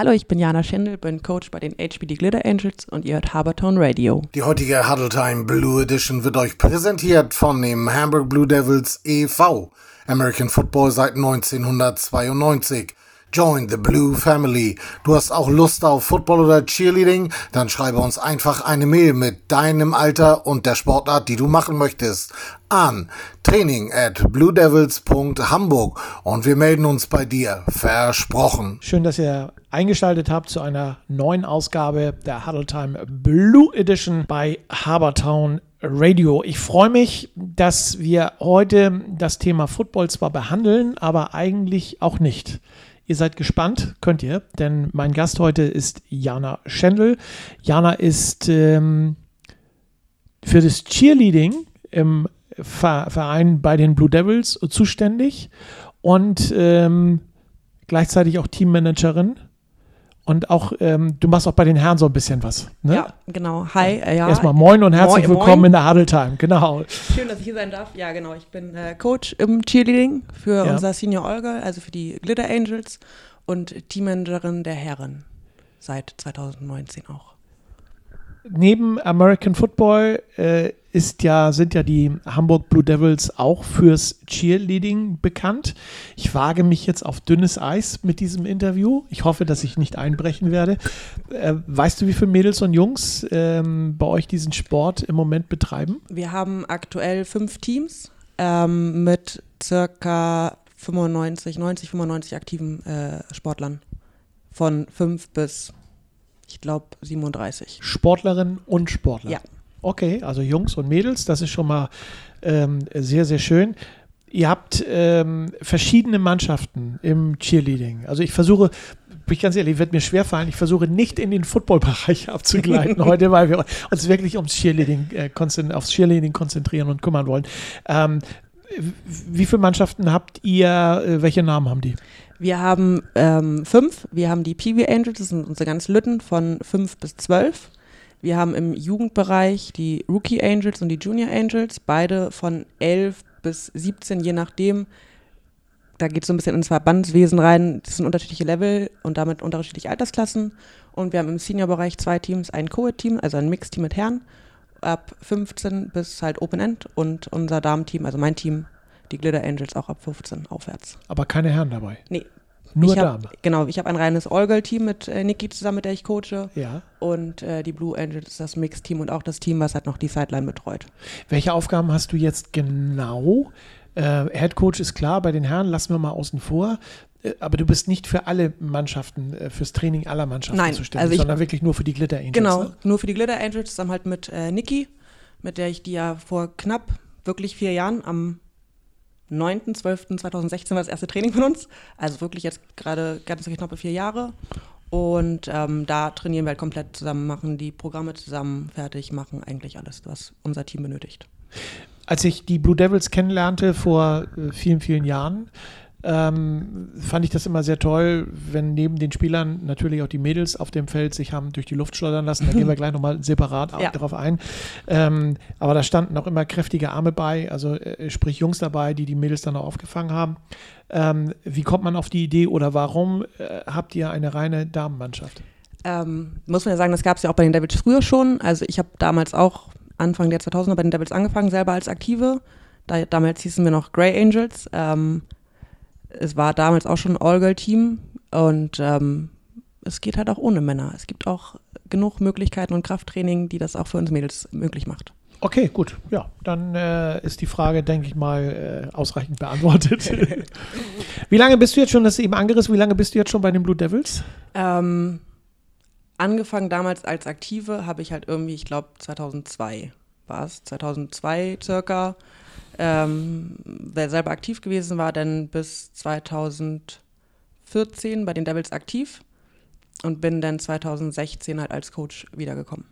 Hallo, ich bin Jana Schendel, bin Coach bei den HBD Glitter Angels und ihr hört Habertown Radio. Die heutige Huddle Time Blue Edition wird euch präsentiert von dem Hamburg Blue Devils e.V. American Football seit 1992. Join the Blue Family. Du hast auch Lust auf Football oder Cheerleading? Dann schreibe uns einfach eine Mail mit deinem Alter und der Sportart, die du machen möchtest, an training at bluedevils.hamburg und wir melden uns bei dir. Versprochen. Schön, dass ihr eingeschaltet habt zu einer neuen Ausgabe der Huddle Time Blue Edition bei Habertown Radio. Ich freue mich, dass wir heute das Thema Football zwar behandeln, aber eigentlich auch nicht. Ihr seid gespannt, könnt ihr, denn mein Gast heute ist Jana Schendl. Jana ist ähm, für das Cheerleading im Verein bei den Blue Devils zuständig und ähm, gleichzeitig auch Teammanagerin und auch, ähm, du machst auch bei den Herren so ein bisschen was. Ne? Ja, genau. Hi. Äh, ja. Erstmal moin und herzlich moin, willkommen moin. in der Huddle Time. Genau. Schön, dass ich hier sein darf. Ja, genau. Ich bin äh, Coach im Cheerleading für ja. unser Senior Girl, also für die Glitter Angels und Teammanagerin der Herren seit 2019 auch. Neben American Football äh, ist ja, sind ja die Hamburg Blue Devils auch fürs Cheerleading bekannt. Ich wage mich jetzt auf dünnes Eis mit diesem Interview. Ich hoffe, dass ich nicht einbrechen werde. Äh, weißt du, wie viele Mädels und Jungs ähm, bei euch diesen Sport im Moment betreiben? Wir haben aktuell fünf Teams ähm, mit circa 95, 90, 95 aktiven äh, Sportlern. Von fünf bis, ich glaube, 37. Sportlerinnen und Sportler? Ja. Okay, also Jungs und Mädels, das ist schon mal ähm, sehr, sehr schön. Ihr habt ähm, verschiedene Mannschaften im Cheerleading. Also ich versuche, bin ich ganz ehrlich, wird mir schwerfallen, ich versuche nicht in den Footballbereich abzugleiten heute, weil wir uns wirklich ums Cheerleading, äh, aufs Cheerleading konzentrieren und kümmern wollen. Ähm, wie viele Mannschaften habt ihr? Äh, welche Namen haben die? Wir haben ähm, fünf. Wir haben die Peewee Angels, das sind unsere ganz Lütten von fünf bis zwölf. Wir haben im Jugendbereich die Rookie Angels und die Junior Angels, beide von 11 bis 17, je nachdem. Da geht es so ein bisschen ins Verbandswesen rein. Das sind unterschiedliche Level und damit unterschiedliche Altersklassen. Und wir haben im Senior-Bereich zwei Teams, ein Co-Team, also ein Mixteam mit Herren, ab 15 bis halt Open End und unser Damenteam, also mein Team, die Glitter Angels, auch ab 15 aufwärts. Aber keine Herren dabei? Nee, nur hab, Dame. Genau, ich habe ein reines All-Girl-Team mit äh, Niki zusammen, mit der ich coache. Ja. Und äh, die Blue Angels ist das Mix-Team und auch das Team, was halt noch die Sideline betreut. Welche Aufgaben hast du jetzt genau? Äh, Head Coach ist klar, bei den Herren lassen wir mal außen vor. Äh, aber du bist nicht für alle Mannschaften, äh, fürs Training aller Mannschaften Nein, zuständig, also ich, sondern wirklich nur für die Glitter Angels. Genau, ne? nur für die Glitter Angels, zusammen halt mit äh, Niki, mit der ich die ja vor knapp wirklich vier Jahren am 9.12.2016 war das erste Training von uns. Also wirklich jetzt gerade ganz knappe vier Jahre. Und ähm, da trainieren wir halt komplett zusammen, machen die Programme zusammen, fertig, machen eigentlich alles, was unser Team benötigt. Als ich die Blue Devils kennenlernte vor äh, vielen, vielen Jahren, ähm, fand ich das immer sehr toll, wenn neben den Spielern natürlich auch die Mädels auf dem Feld sich haben durch die Luft schleudern lassen. Da gehen wir gleich nochmal separat ja. darauf ein. Ähm, aber da standen auch immer kräftige Arme bei, also äh, sprich Jungs dabei, die die Mädels dann auch aufgefangen haben. Ähm, wie kommt man auf die Idee oder warum äh, habt ihr eine reine Damenmannschaft? Ähm, muss man ja sagen, das gab es ja auch bei den Devils früher schon. Also ich habe damals auch Anfang der 2000er bei den Devils angefangen, selber als Aktive. Da, damals hießen wir noch Grey Angels. Es war damals auch schon ein All-Girl-Team und ähm, es geht halt auch ohne Männer. Es gibt auch genug Möglichkeiten und Krafttraining, die das auch für uns Mädels möglich macht. Okay, gut. Ja, dann äh, ist die Frage, denke ich mal, äh, ausreichend beantwortet. wie lange bist du jetzt schon, das ist eben angerissen, wie lange bist du jetzt schon bei den Blue Devils? Ähm, angefangen damals als Aktive habe ich halt irgendwie, ich glaube 2002 war es, 2002 circa ähm, wer selber aktiv gewesen war, dann bis 2014 bei den Devils aktiv und bin dann 2016 halt als Coach wiedergekommen.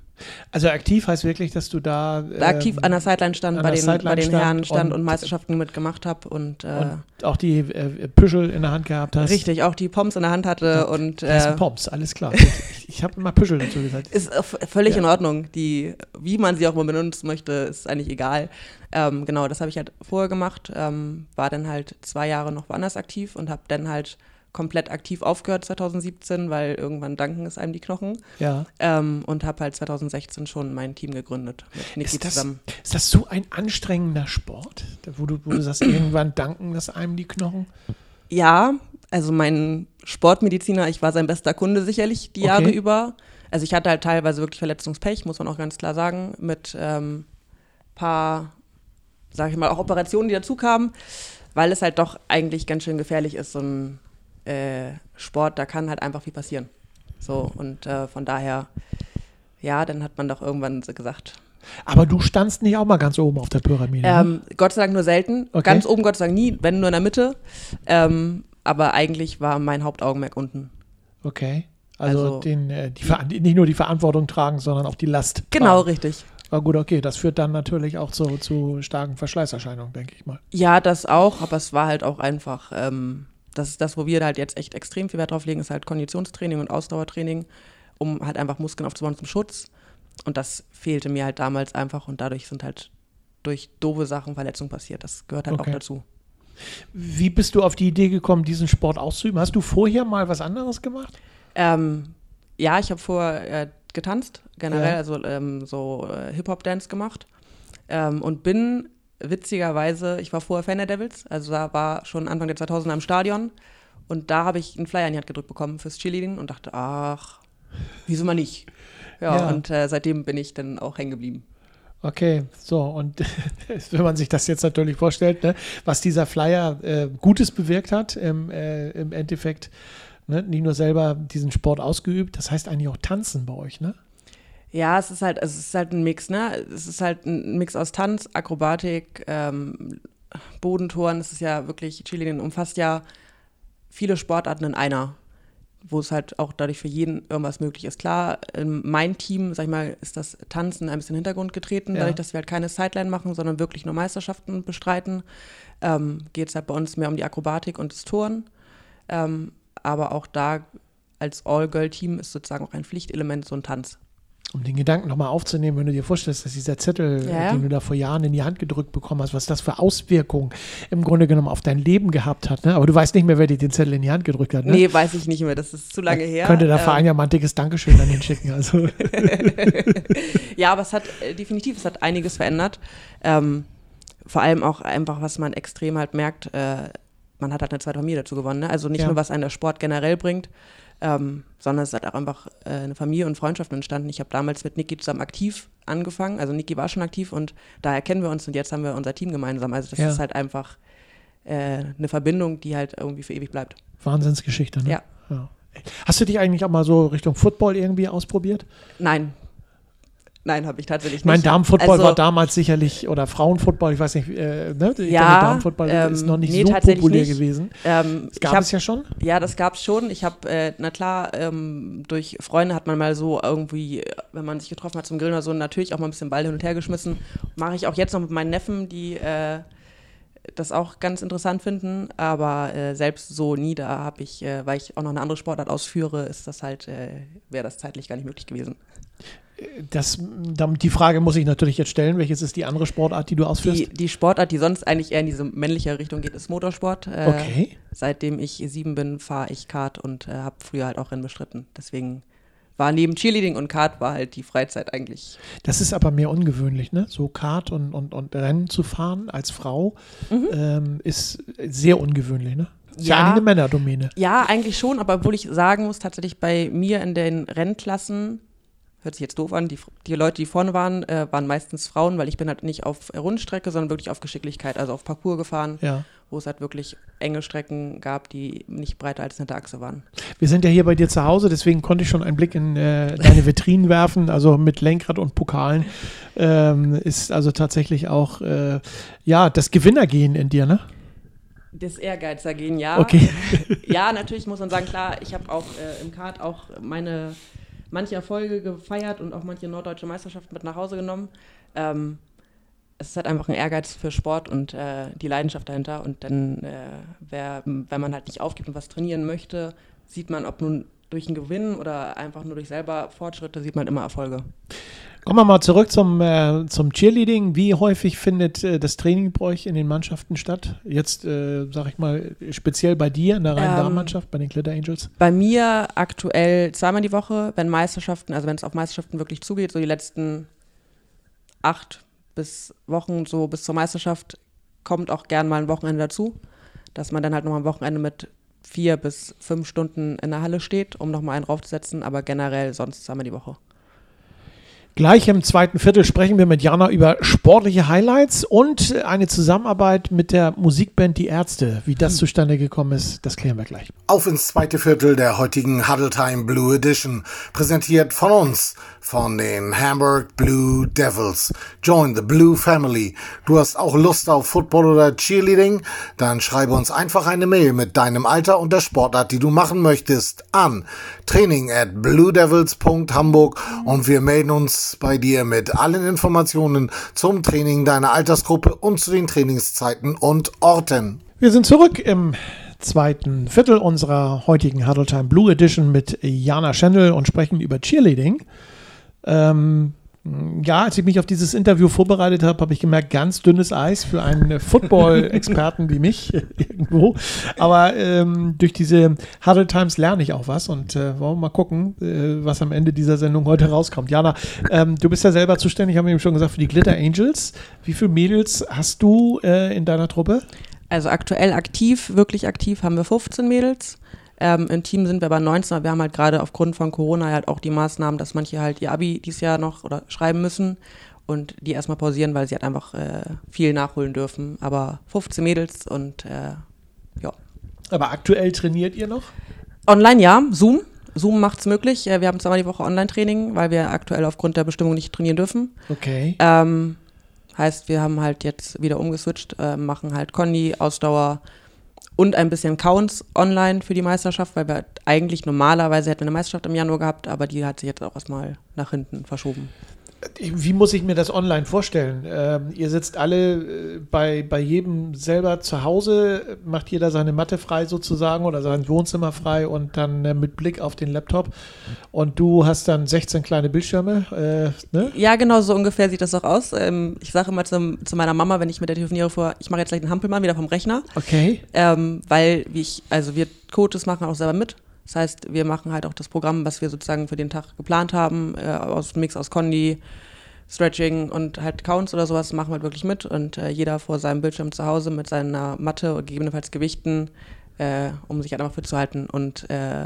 Also aktiv heißt wirklich, dass du da ähm, aktiv an der Sideline stand, bei den, Sideline bei den Herren stand und, und Meisterschaften mitgemacht habe und, äh, und, auch die äh, Püschel in der Hand gehabt hast. Richtig, auch die Poms in der Hand hatte ja, und äh, Poms, alles klar. ich, ich habe immer Püschel dazu gesagt. Ist völlig ja. in Ordnung. Die, wie man sie auch mal benutzen möchte, ist eigentlich egal. Ähm, genau, das habe ich halt vorher gemacht, ähm, war dann halt zwei Jahre noch woanders aktiv und habe dann halt komplett aktiv aufgehört 2017, weil irgendwann danken es einem die Knochen. Ja. Ähm, und habe halt 2016 schon mein Team gegründet mit Niki Ist das, zusammen. ist das so ein anstrengender Sport, wo du, wo du sagst, irgendwann danken das einem die Knochen? Ja, also mein Sportmediziner, ich war sein bester Kunde sicherlich die Okay. Jahre über. Also ich hatte halt teilweise wirklich Verletzungspech, muss man auch ganz klar sagen, mit ähm, paar, sag ich mal, auch Operationen, die dazu kamen, weil es halt doch eigentlich ganz schön gefährlich ist, so ein äh, Sport, da kann halt einfach viel passieren. So, und äh, von daher, ja, dann hat man doch irgendwann so gesagt, Aber du standst nicht auch mal ganz oben auf der Pyramide. ne? ähm, Gott sei Dank nur selten. Okay. Ganz oben Gott sei Dank nie, wenn nur in der Mitte. Ähm, aber eigentlich war mein Hauptaugenmerk unten. Okay. Also, Also- den, äh, die, nicht nur die Verantwortung tragen, sondern auch die Last. Genau, tragen. richtig. Aber gut, okay, das führt dann natürlich auch zu, zu starken Verschleißerscheinungen, denke ich mal. Ja, das auch, aber es war halt auch einfach, ähm, das ist das, wo wir halt jetzt echt extrem viel Wert drauf legen, ist halt Konditionstraining und Ausdauertraining, um halt einfach Muskeln aufzubauen zum Schutz. Und das fehlte mir halt damals einfach und dadurch sind halt durch doofe Sachen Verletzungen passiert. Das gehört halt Okay. auch dazu. Wie bist du auf die Idee gekommen, diesen Sport auszuüben? Hast du vorher mal was anderes gemacht? Ähm, ja, ich habe vorher äh, getanzt, generell, Ja. also ähm, so äh, Hip-Hop-Dance gemacht ähm, und bin witzigerweise, ich war vorher Fan der Devils, also da war schon Anfang der 2000er im Stadion und da habe ich einen Flyer in die Hand gedrückt bekommen fürs Cheerleading und dachte, ach, wieso mal nicht? Ja, Ja. und äh, seitdem bin ich dann auch hängen geblieben. Okay, so, und wenn man sich das jetzt natürlich vorstellt, ne, was dieser Flyer äh, Gutes bewirkt hat, im, äh, im Endeffekt, ne, nicht nur selber diesen Sport ausgeübt, das heißt eigentlich auch Tanzen bei euch, ne? Ja, es ist halt, es ist halt ein Mix, ne? Es ist halt ein Mix aus Tanz, Akrobatik, ähm, Bodentouren. Es ist ja wirklich, Cheerleading umfasst ja viele Sportarten in einer, wo es halt auch dadurch für jeden irgendwas möglich ist. Klar, in mein Team, sag ich mal, ist das Tanzen ein bisschen in den Hintergrund getreten, Ja. dadurch, dass wir halt keine Sideline machen, sondern wirklich nur Meisterschaften bestreiten. Ähm, Geht es halt bei uns mehr um die Akrobatik und das Touren. Ähm, aber auch da als All-Girl-Team ist sozusagen auch ein Pflichtelement so ein Tanz. Um den Gedanken nochmal aufzunehmen, wenn du dir vorstellst, dass dieser Zettel, Ja, äh, den du da vor Jahren in die Hand gedrückt bekommen hast, was das für Auswirkungen im Grunde genommen auf dein Leben gehabt hat. Ne? Aber du weißt nicht mehr, wer dir den Zettel in die Hand gedrückt hat. Ne? Nee, weiß ich nicht mehr, das ist zu lange her. Könnte der Ähm, Verein ja mal ein dickes Dankeschön an ihn schicken. Also, ja, aber es hat äh, definitiv, es hat einiges verändert. Ähm, vor allem auch einfach, was man extrem halt merkt, äh, man hat halt eine zweite Familie dazu gewonnen. Ne? Also nicht Ja. nur, was einen der Sport generell bringt, ähm, sondern es hat auch einfach äh, eine Familie und Freundschaft entstanden. Ich habe damals mit Niki zusammen aktiv angefangen. Also Niki war schon aktiv und daher kennen wir uns und jetzt haben wir unser Team gemeinsam. Also das Ja. ist halt einfach äh, eine Verbindung, die halt irgendwie für ewig bleibt. Wahnsinnsgeschichte. Ne? Ja. ja. Hast du dich eigentlich auch mal so Richtung Football irgendwie ausprobiert? Nein. Nein, habe ich tatsächlich nicht. Damenfootball Also- war damals sicherlich, oder Frauenfootball, ich weiß nicht, äh, ne? Ich Ja, Damenfootball ähm, ist noch nicht nee, so populär nicht. gewesen. Ähm, Das gab hab- es ja schon. Ja, das gab's schon. Ich habe, äh, na klar, ähm, durch Freunde hat man mal so irgendwie, wenn man sich getroffen hat zum Grillen oder so, natürlich auch mal ein bisschen Ball hin und her geschmissen. Mache ich auch jetzt noch mit meinen Neffen, die äh, das auch ganz interessant finden, aber äh, selbst so nie, da habe ich, äh, weil ich auch noch eine andere Sportart ausführe, ist das halt, äh, wäre das zeitlich gar nicht möglich gewesen. Das, die Frage muss ich natürlich jetzt stellen, welches ist die andere Sportart, die du ausführst? Die, die Sportart, die sonst eigentlich eher in diese männliche Richtung geht, ist Motorsport. Äh, okay. Seitdem ich sieben bin, fahre ich Kart und äh, habe früher halt auch Rennen bestritten. Deswegen war neben Cheerleading und Kart war halt die Freizeit eigentlich. Das ist aber mehr ungewöhnlich, ne? So Kart und, und, und Rennen zu fahren als Frau ähm, ist sehr ungewöhnlich, ne? Ist ja, Mhm. Ja. eine Männerdomäne. Ja, eigentlich schon, aber obwohl ich sagen muss, tatsächlich bei mir in den Rennklassen, hört sich jetzt doof an, die, die Leute, die vorne waren, äh, waren meistens Frauen, weil ich bin halt nicht auf Rundstrecke, sondern wirklich auf Geschicklichkeit, also auf Parcours gefahren, Ja. wo es halt wirklich enge Strecken gab, die nicht breiter als eine Hinterachse waren. Wir sind ja hier bei dir zu Hause, deswegen konnte ich schon einen Blick in äh, deine Vitrinen werfen, also mit Lenkrad und Pokalen. Ähm, ist also tatsächlich auch, äh, ja, das Gewinnergehen in dir, ne? Das Ehrgeizer gehen, ja. Okay. ja, natürlich muss man sagen, klar, ich habe auch äh, im Kart auch meine manche Erfolge gefeiert und auch manche norddeutsche Meisterschaften mit nach Hause genommen. Ähm, es ist halt einfach ein Ehrgeiz für Sport und äh, die Leidenschaft dahinter. Und dann, äh, wer, wenn man halt nicht aufgibt und was trainieren möchte, sieht man, ob nun durch einen Gewinn oder einfach nur durch selber Fortschritte, sieht man immer Erfolge. Kommen wir mal zurück zum, äh, zum Cheerleading. Wie häufig findet äh, das Training bei euch in den Mannschaften statt? Jetzt, äh, sag ich mal, speziell bei dir in der reinen Ähm, bei den Glitter Angels? Bei mir aktuell zweimal die Woche, wenn Meisterschaften, also wenn es auf Meisterschaften wirklich zugeht, so die letzten acht bis Wochen, so bis zur Meisterschaft, kommt auch gern mal ein Wochenende dazu, dass man dann halt nochmal am Wochenende mit vier bis fünf Stunden in der Halle steht, um nochmal einen draufzusetzen, aber generell sonst zweimal die Woche. Gleich im zweiten Viertel sprechen wir mit Jana über sportliche Highlights und eine Zusammenarbeit mit der Musikband Die Ärzte. Wie das zustande gekommen ist, das klären wir gleich. Auf ins zweite Viertel der heutigen Huddle Time Blue Edition, präsentiert von uns, von den Hamburg Blue Devils. Join the Blue Family. Du hast auch Lust auf Football oder Cheerleading? Dann schreibe uns einfach eine Mail mit deinem Alter und der Sportart, die du machen möchtest, an training at bluedevils.hamburg und wir melden uns bei dir mit allen Informationen zum Training deiner Altersgruppe und zu den Trainingszeiten und Orten. Wir sind zurück im zweiten Viertel unserer heutigen Huddle Time Blue Edition mit Jana Schendl und sprechen über Cheerleading. Ähm, ja, als ich mich auf dieses Interview vorbereitet habe, habe ich gemerkt, ganz dünnes Eis für einen Football-Experten wie mich irgendwo. Aber ähm, durch diese Huddle Times lerne ich auch was und äh, wollen wir mal gucken, äh, was am Ende dieser Sendung heute rauskommt. Jana, ähm, du bist ja selber zuständig, haben wir eben schon gesagt, für die Glitter Angels. Wie viele Mädels hast du äh, in deiner Truppe? Also aktuell aktiv, wirklich aktiv haben wir 15 Mädels. Ähm, Im Team sind wir aber 19, aber wir haben halt gerade aufgrund von Corona halt auch die Maßnahmen, dass manche halt ihr Abi dieses Jahr noch oder schreiben müssen und die erstmal pausieren, weil sie halt einfach äh, viel nachholen dürfen. Aber 15 Mädels und äh, ja. Aber aktuell trainiert ihr noch? Online ja, Zoom. Zoom macht es möglich. Äh, Wir haben zweimal die Woche Online-Training, weil wir aktuell aufgrund der Bestimmung nicht trainieren dürfen. Okay. Ähm, heißt, wir haben halt jetzt wieder umgeswitcht, äh, machen halt Conny, Ausdauer und ein bisschen Counts online für die Meisterschaft, weil wir eigentlich normalerweise hätten wir eine Meisterschaft im Januar gehabt, aber die hat sich jetzt auch erstmal nach hinten verschoben. Wie muss ich mir das online vorstellen? Ähm, ihr sitzt alle äh, bei, bei jedem selber zu Hause, macht jeder seine Matte frei sozusagen oder sein Wohnzimmer frei und dann äh, mit Blick auf den Laptop. Und du hast dann 16 kleine Bildschirme. Äh, ne? Ja, genau so ungefähr sieht das auch aus. Ähm, ich sage immer zum, zu meiner Mama, wenn ich mit der telefoniere vor, ich mache jetzt gleich einen Hampelmann wieder vom Rechner, Okay. ähm, weil wie ich, also wir Coaches machen auch selber mit. Das heißt, wir machen halt auch das Programm, was wir sozusagen für den Tag geplant haben, äh, aus Mix aus Condi, Stretching und halt Counts oder sowas machen wir halt wirklich mit und äh, jeder vor seinem Bildschirm zu Hause mit seiner Matte oder gegebenenfalls Gewichten, äh, um sich halt einfach fit zu halten und äh,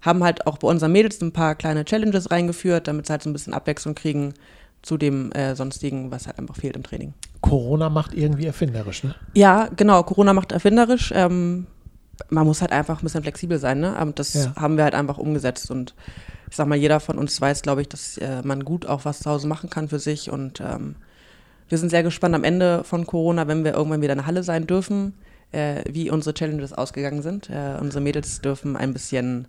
haben halt auch bei unseren Mädels ein paar kleine Challenges reingeführt, damit sie halt so ein bisschen Abwechslung kriegen zu dem äh, sonstigen, was halt einfach fehlt im Training. Corona macht irgendwie erfinderisch, ne? Ja, genau. Corona macht erfinderisch. Ähm, man muss halt einfach ein bisschen flexibel sein, ne? Und das Ja. haben wir halt einfach umgesetzt. Und ich sag mal, jeder von uns weiß, glaube ich, dass äh, man gut auch was zu Hause machen kann für sich. Und ähm, wir sind sehr gespannt am Ende von Corona, wenn wir irgendwann wieder in der Halle sein dürfen, äh, wie unsere Challenges ausgegangen sind. Äh, unsere Mädels dürfen ein bisschen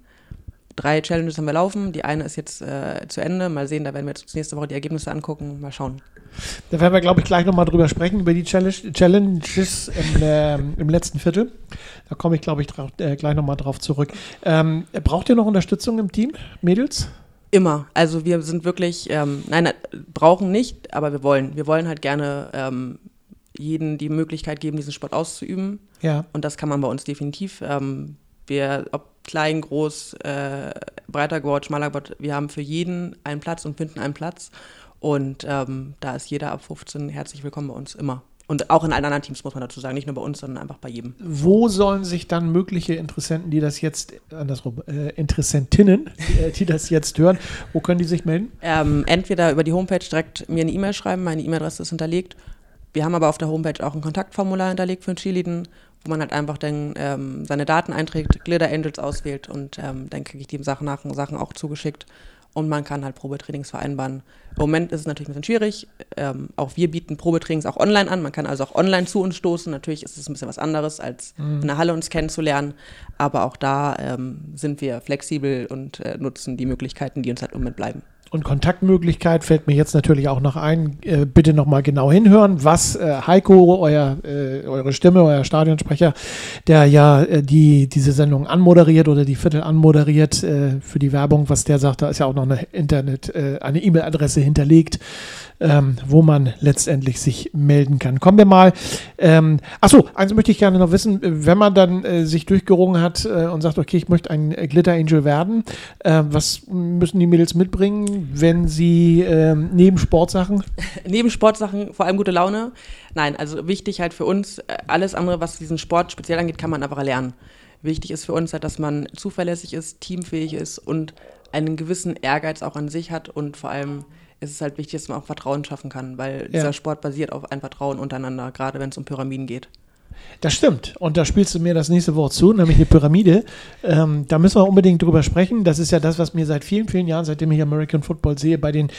drei Challenges haben wir laufen. Die eine ist jetzt äh, zu Ende. Mal sehen, da werden wir jetzt nächste Woche die Ergebnisse angucken. Mal schauen. Da werden wir, glaube ich, gleich nochmal drüber sprechen, über die Challenge, Challenges im, ähm, im letzten Viertel. Da komme ich, glaube ich, drauf, äh, gleich nochmal drauf zurück. Ähm, braucht ihr noch Unterstützung im Team, Mädels? Immer. Also wir sind wirklich, ähm, nein, nein, brauchen nicht, aber wir wollen. Wir wollen halt gerne ähm, jeden die Möglichkeit geben, diesen Sport auszuüben. Ja. Und das kann man bei uns definitiv. Ähm, wir, ob klein, groß, äh, breiter Gurt, schmaler Gurt, wir haben für jeden einen Platz und finden einen Platz. Und ähm, da ist jeder ab 15 herzlich willkommen bei uns, immer. Und auch in allen anderen Teams, muss man dazu sagen. Nicht nur bei uns, sondern einfach bei jedem. Wo sollen sich dann mögliche Interessenten, die das jetzt, andersrum, äh, Interessentinnen, die, äh, die das jetzt hören, wo können die sich melden? Ähm, entweder über die Homepage direkt mir eine E-Mail schreiben, meine E-Mail-Adresse ist hinterlegt. Wir haben aber auf der Homepage auch ein Kontaktformular hinterlegt für ein Cheerleading, wo man halt einfach dann ähm, seine Daten einträgt, Glitter Angels auswählt und ähm, dann kriege ich die Sachen nach Sachen auch zugeschickt und man kann halt Probetrainings vereinbaren. Im Moment ist es natürlich ein bisschen schwierig. Ähm, auch wir bieten Probetrainings auch online an. Man kann also auch online zu uns stoßen. Natürlich ist es ein bisschen was anderes, als in der Halle uns kennenzulernen. Aber auch da ähm, sind wir flexibel und äh, nutzen die Möglichkeiten, die uns halt im Moment bleiben. Und Kontaktmöglichkeit fällt mir jetzt natürlich auch noch ein. Äh, bitte nochmal genau hinhören, was äh, Heiko, euer, äh, eure Stimme, euer Stadionsprecher, der ja äh, die, diese Sendung anmoderiert oder die Viertel anmoderiert äh, für die Werbung, was der sagt, da ist ja auch noch eine Internet, äh, eine E-Mail-Adresse hinterlegt ähm, wo man letztendlich sich melden kann. Kommen wir mal. Ähm, achso, eins möchte ich gerne noch wissen, wenn man dann äh, sich durchgerungen hat äh, und sagt, okay, ich möchte ein Glitter Angel werden, äh, was müssen die Mädels mitbringen, wenn sie ähm, neben Sportsachen? neben Sportsachen vor allem gute Laune. Nein, also wichtig halt für uns, äh, alles andere, was diesen Sport speziell angeht, kann man einfach lernen. Wichtig ist für uns halt, dass man zuverlässig ist, teamfähig ist und einen gewissen Ehrgeiz auch an sich hat und vor allem ist es halt wichtig, dass man auch Vertrauen schaffen kann, weil ja. dieser Sport basiert auf ein Vertrauen untereinander, gerade wenn es um Pyramiden geht. Das stimmt. Und da spielst du mir das nächste Wort zu, nämlich eine Pyramide. Ähm, da müssen wir unbedingt drüber sprechen. Das ist ja das, was mir seit vielen, vielen Jahren, seitdem ich American Football sehe, bei den,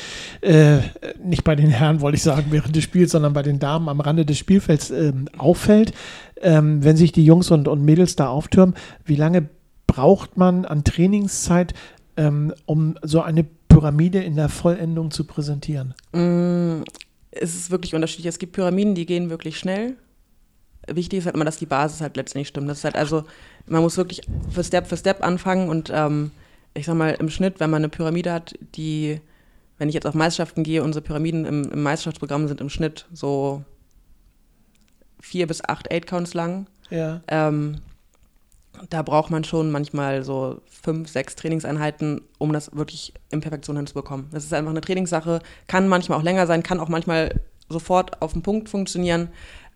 äh, nicht bei den Herren, wollte ich sagen, während des Spiels, sondern bei den Damen am Rande des Spielfelds äh, auffällt. Ähm, wenn sich die Jungs und, und Mädels da auftürmen, wie lange braucht man an Trainingszeit, ähm, um so eine Pyramide in der Vollendung zu präsentieren? Mm, es ist wirklich unterschiedlich. Es gibt Pyramiden, die gehen wirklich schnell. Wichtig ist halt immer, dass die Basis halt letztendlich stimmt. Das ist halt also, man muss wirklich für Step für Step anfangen und ähm, ich sag mal, im Schnitt, wenn man eine Pyramide hat, die, wenn ich jetzt auf Meisterschaften gehe, unsere Pyramiden im, im Meisterschaftsprogramm sind im Schnitt so vier bis acht Eight-Counts lang. Ja. Ähm, da braucht man schon manchmal so fünf, sechs Trainingseinheiten, um das wirklich in Perfektion hinzubekommen. Das ist einfach eine Trainingssache, kann manchmal auch länger sein, kann auch manchmal sofort auf den Punkt funktionieren.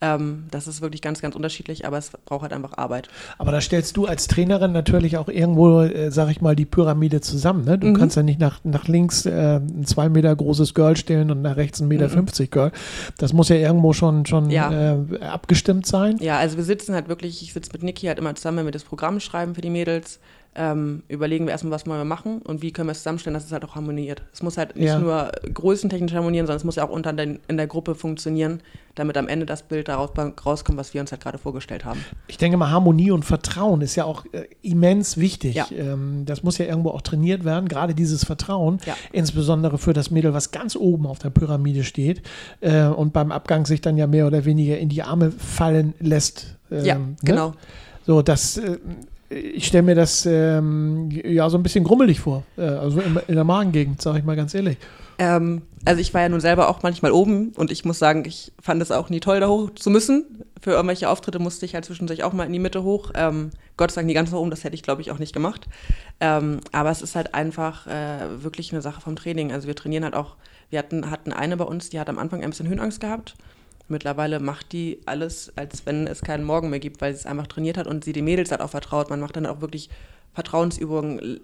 Ähm, das ist wirklich ganz, ganz unterschiedlich, aber es braucht halt einfach Arbeit. Aber da stellst du als Trainerin natürlich auch irgendwo, äh, sag ich mal, die Pyramide zusammen. Ne? Du mhm. kannst ja nicht nach, nach links äh, ein zwei Meter großes Girl stellen und nach rechts ein Meter mhm. 50 Girl. Das muss ja irgendwo schon, schon ja. äh, abgestimmt sein. Ja, also wir sitzen halt wirklich, ich sitze mit Niki halt immer zusammen, wenn wir das Programm schreiben für die Mädels ähm, überlegen wir erstmal, was wollen wir machen und wie können wir es zusammenstellen, dass es halt auch harmoniert. Es muss halt nicht ja. nur größentechnisch harmonieren, sondern es muss ja auch unter den, in der Gruppe funktionieren, damit am Ende das Bild daraus rauskommt, was wir uns halt gerade vorgestellt haben. Ich denke mal, Harmonie und Vertrauen ist ja auch äh, immens wichtig. Ja. Ähm, das muss ja irgendwo auch trainiert werden, gerade dieses Vertrauen, ja. insbesondere für das Mädel, was ganz oben auf der Pyramide steht äh, und beim Abgang sich dann ja mehr oder weniger in die Arme fallen lässt. Ähm, ja, ne? genau. So, das äh, ich stelle mir das ähm, ja so ein bisschen grummelig vor. Äh, also in, in, der Magengegend, sage ich mal ganz ehrlich. Ähm, also ich war ja nun selber auch manchmal oben und ich muss sagen, ich fand es auch nie toll, da hoch zu müssen. Für irgendwelche Auftritte musste ich halt zwischendurch auch mal in die Mitte hoch. Ähm, Gott sei Dank nie ganz nach oben, das hätte ich glaube ich auch nicht gemacht. Ähm, aber es ist halt einfach äh, wirklich eine Sache vom Training. Also wir trainieren halt auch, wir hatten, hatten eine bei uns, die hat am Anfang ein bisschen Höhenangst gehabt Mittlerweile macht die alles, als wenn es keinen Morgen mehr gibt, weil sie es einfach trainiert hat und sie den Mädels hat auch vertraut. Man macht dann auch wirklich Vertrauensübungen,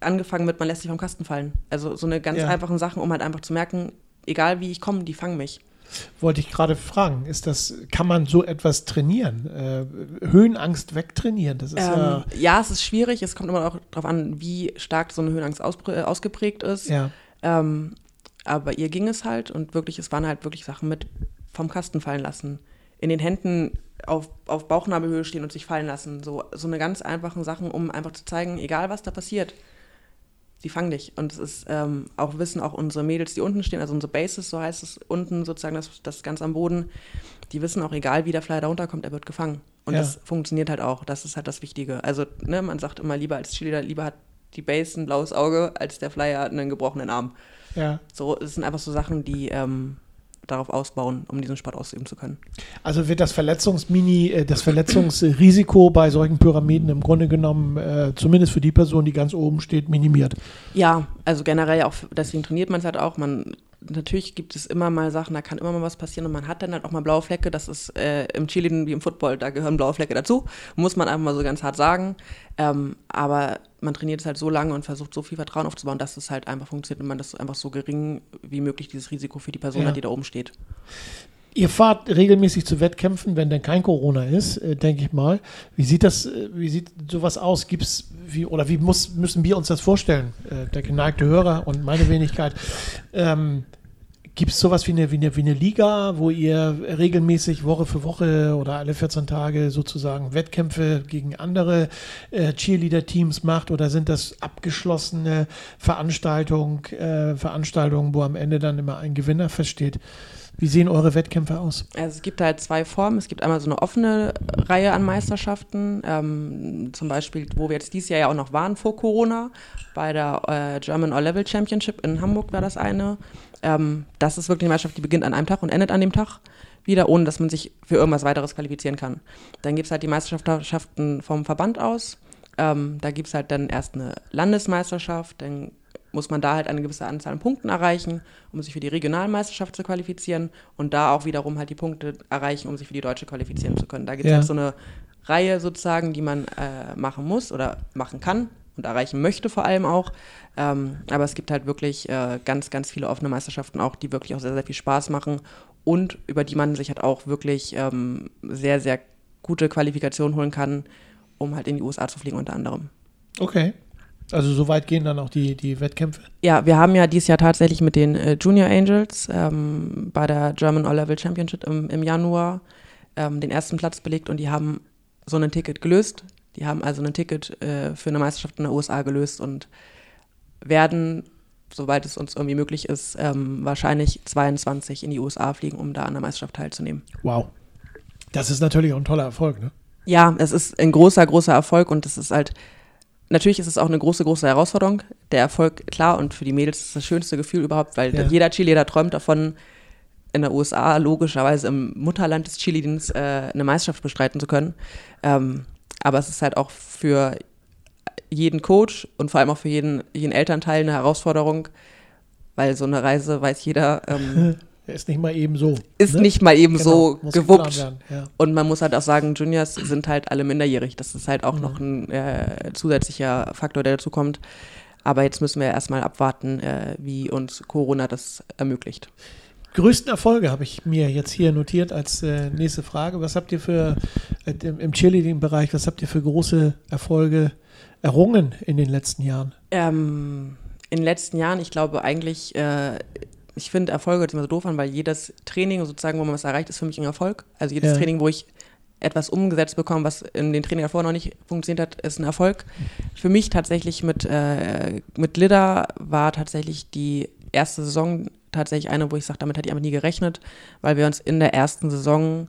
angefangen mit, man lässt sich vom Kasten fallen. Also so eine ganz ja. einfachen Sachen, um halt einfach zu merken, egal wie ich komme, die fangen mich. Wollte ich gerade fragen, ist das, kann man so etwas trainieren? Äh, Höhenangst wegtrainieren? Das ist ähm, ja, ja, es ist schwierig. Es kommt immer auch darauf an, wie stark so eine Höhenangst aus, äh, ausgeprägt ist. Ja. Ähm, aber ihr ging es halt und wirklich, es waren halt wirklich Sachen mit vom Kasten fallen lassen, in den Händen auf, auf Bauchnabelhöhe stehen und sich fallen lassen. So, so eine ganz einfachen Sachen, um einfach zu zeigen, egal was da passiert, sie fangen dich. Und es ist ähm, auch Wissen, auch unsere Mädels, die unten stehen, also unsere Bases, so heißt es unten sozusagen, das, das ganz am Boden, die wissen auch, egal wie der Flyer da runterkommt, er wird gefangen. Und ja. das funktioniert halt auch. Das ist halt das Wichtige. Also, ne, man sagt immer lieber als Cheerleader, lieber hat die Base ein blaues Auge, als der Flyer einen gebrochenen Arm. Ja. So, es sind einfach so Sachen, die ähm, darauf ausbauen, um diesen Sport ausüben zu können. Also wird das Verletzungsmini, äh, das Verletzungsrisiko bei solchen Pyramiden im Grunde genommen, äh, zumindest für die Person, die ganz oben steht, minimiert? Ja, also generell auch, deswegen trainiert man es halt auch. Man natürlich gibt es immer mal Sachen, da kann immer mal was passieren und man hat dann halt auch mal blaue Flecke. Das ist äh, im Cheerleading wie im Football, da gehören blaue Flecke dazu. Muss man einfach mal so ganz hart sagen. Ähm, aber man trainiert es halt so lange und versucht so viel Vertrauen aufzubauen, dass es halt einfach funktioniert und man das einfach so gering wie möglich dieses Risiko für die Person ja. hat, die da oben steht. Ihr fahrt regelmäßig zu Wettkämpfen, wenn denn kein Corona ist, äh, denke ich mal. Wie sieht das, äh, wie sieht sowas aus? Gibt's wie oder wie muss, müssen wir uns das vorstellen? Äh, der geneigte Hörer und meine Wenigkeit. Ähm, Gibt es sowas wie eine, wie, eine, wie eine Liga, wo ihr regelmäßig Woche für Woche oder alle 14 Tage sozusagen Wettkämpfe gegen andere äh, Cheerleader-Teams macht? Oder sind das abgeschlossene Veranstaltungen, äh, Veranstaltungen, wo am Ende dann immer ein Gewinner feststeht? Wie sehen eure Wettkämpfe aus? Also es gibt halt zwei Formen. Es gibt einmal so eine offene Reihe an Meisterschaften, ähm, zum Beispiel, wo wir jetzt dieses Jahr ja auch noch waren vor Corona, bei der äh, German All-Level Championship in Hamburg war das eine. Ähm, das ist wirklich eine Meisterschaft, die beginnt an einem Tag und endet an dem Tag wieder, ohne dass man sich für irgendwas weiteres qualifizieren kann. Dann gibt es halt die Meisterschaften vom Verband aus. Ähm, da gibt es halt dann erst eine Landesmeisterschaft, dann muss man da halt eine gewisse Anzahl an Punkten erreichen, um sich für die Regionalmeisterschaft zu qualifizieren und da auch wiederum halt die Punkte erreichen, um sich für die Deutsche qualifizieren zu können. Da gibt es ja. halt so eine Reihe sozusagen, die man äh, machen muss oder machen kann und erreichen möchte vor allem auch. Ähm, aber es gibt halt wirklich äh, ganz, ganz viele offene Meisterschaften auch, die wirklich auch sehr, sehr viel Spaß machen und über die man sich halt auch wirklich ähm, sehr, sehr gute Qualifikationen holen kann, um halt in die USA zu fliegen unter anderem. Okay. Also so weit gehen dann auch die, die Wettkämpfe? Ja, wir haben ja dieses Jahr tatsächlich mit den äh, Junior Angels ähm, bei der German All-Level Championship im, im Januar ähm, den ersten Platz belegt und die haben so ein Ticket gelöst. Die haben also ein Ticket äh, für eine Meisterschaft in den USA gelöst und werden, soweit es uns irgendwie möglich ist, ähm, wahrscheinlich 22 in die USA fliegen, um da an der Meisterschaft teilzunehmen. Wow. Das ist natürlich auch ein toller Erfolg, ne? Ja, es ist ein großer, großer Erfolg und es ist halt natürlich ist es auch eine große, große Herausforderung. Der Erfolg, klar, und für die Mädels ist das schönste Gefühl überhaupt, weil ja. jeder Cheerleader träumt davon, in der USA logischerweise im Mutterland des Cheerleadings äh, eine Meisterschaft bestreiten zu können. Ähm, aber es ist halt auch für jeden Coach und vor allem auch für jeden, jeden Elternteil eine Herausforderung, weil so eine Reise weiß jeder. Ähm, ist nicht mal eben so. Ist ne? nicht mal eben genau, so gewuppt. Ja. Und man muss halt auch sagen, Juniors sind halt alle minderjährig. Das ist halt auch mhm. noch ein äh, zusätzlicher Faktor, der dazu kommt. Aber jetzt müssen wir erstmal abwarten, äh, wie uns Corona das ermöglicht. Größten Erfolge habe ich mir jetzt hier notiert als äh, nächste Frage. Was habt ihr für äh, im Cheerleading-Bereich, was habt ihr für große Erfolge errungen in den letzten Jahren? Ähm, in den letzten Jahren, ich glaube eigentlich äh, ich finde Erfolge hört immer so doof an, weil jedes Training sozusagen, wo man was erreicht, ist für mich ein Erfolg. Also jedes ja. Training, wo ich etwas umgesetzt bekomme, was in den Training davor noch nicht funktioniert hat, ist ein Erfolg. Für mich tatsächlich mit, äh, mit Lidda war tatsächlich die erste Saison tatsächlich eine, wo ich sage, damit hätte ich einfach nie gerechnet, weil wir uns in der ersten Saison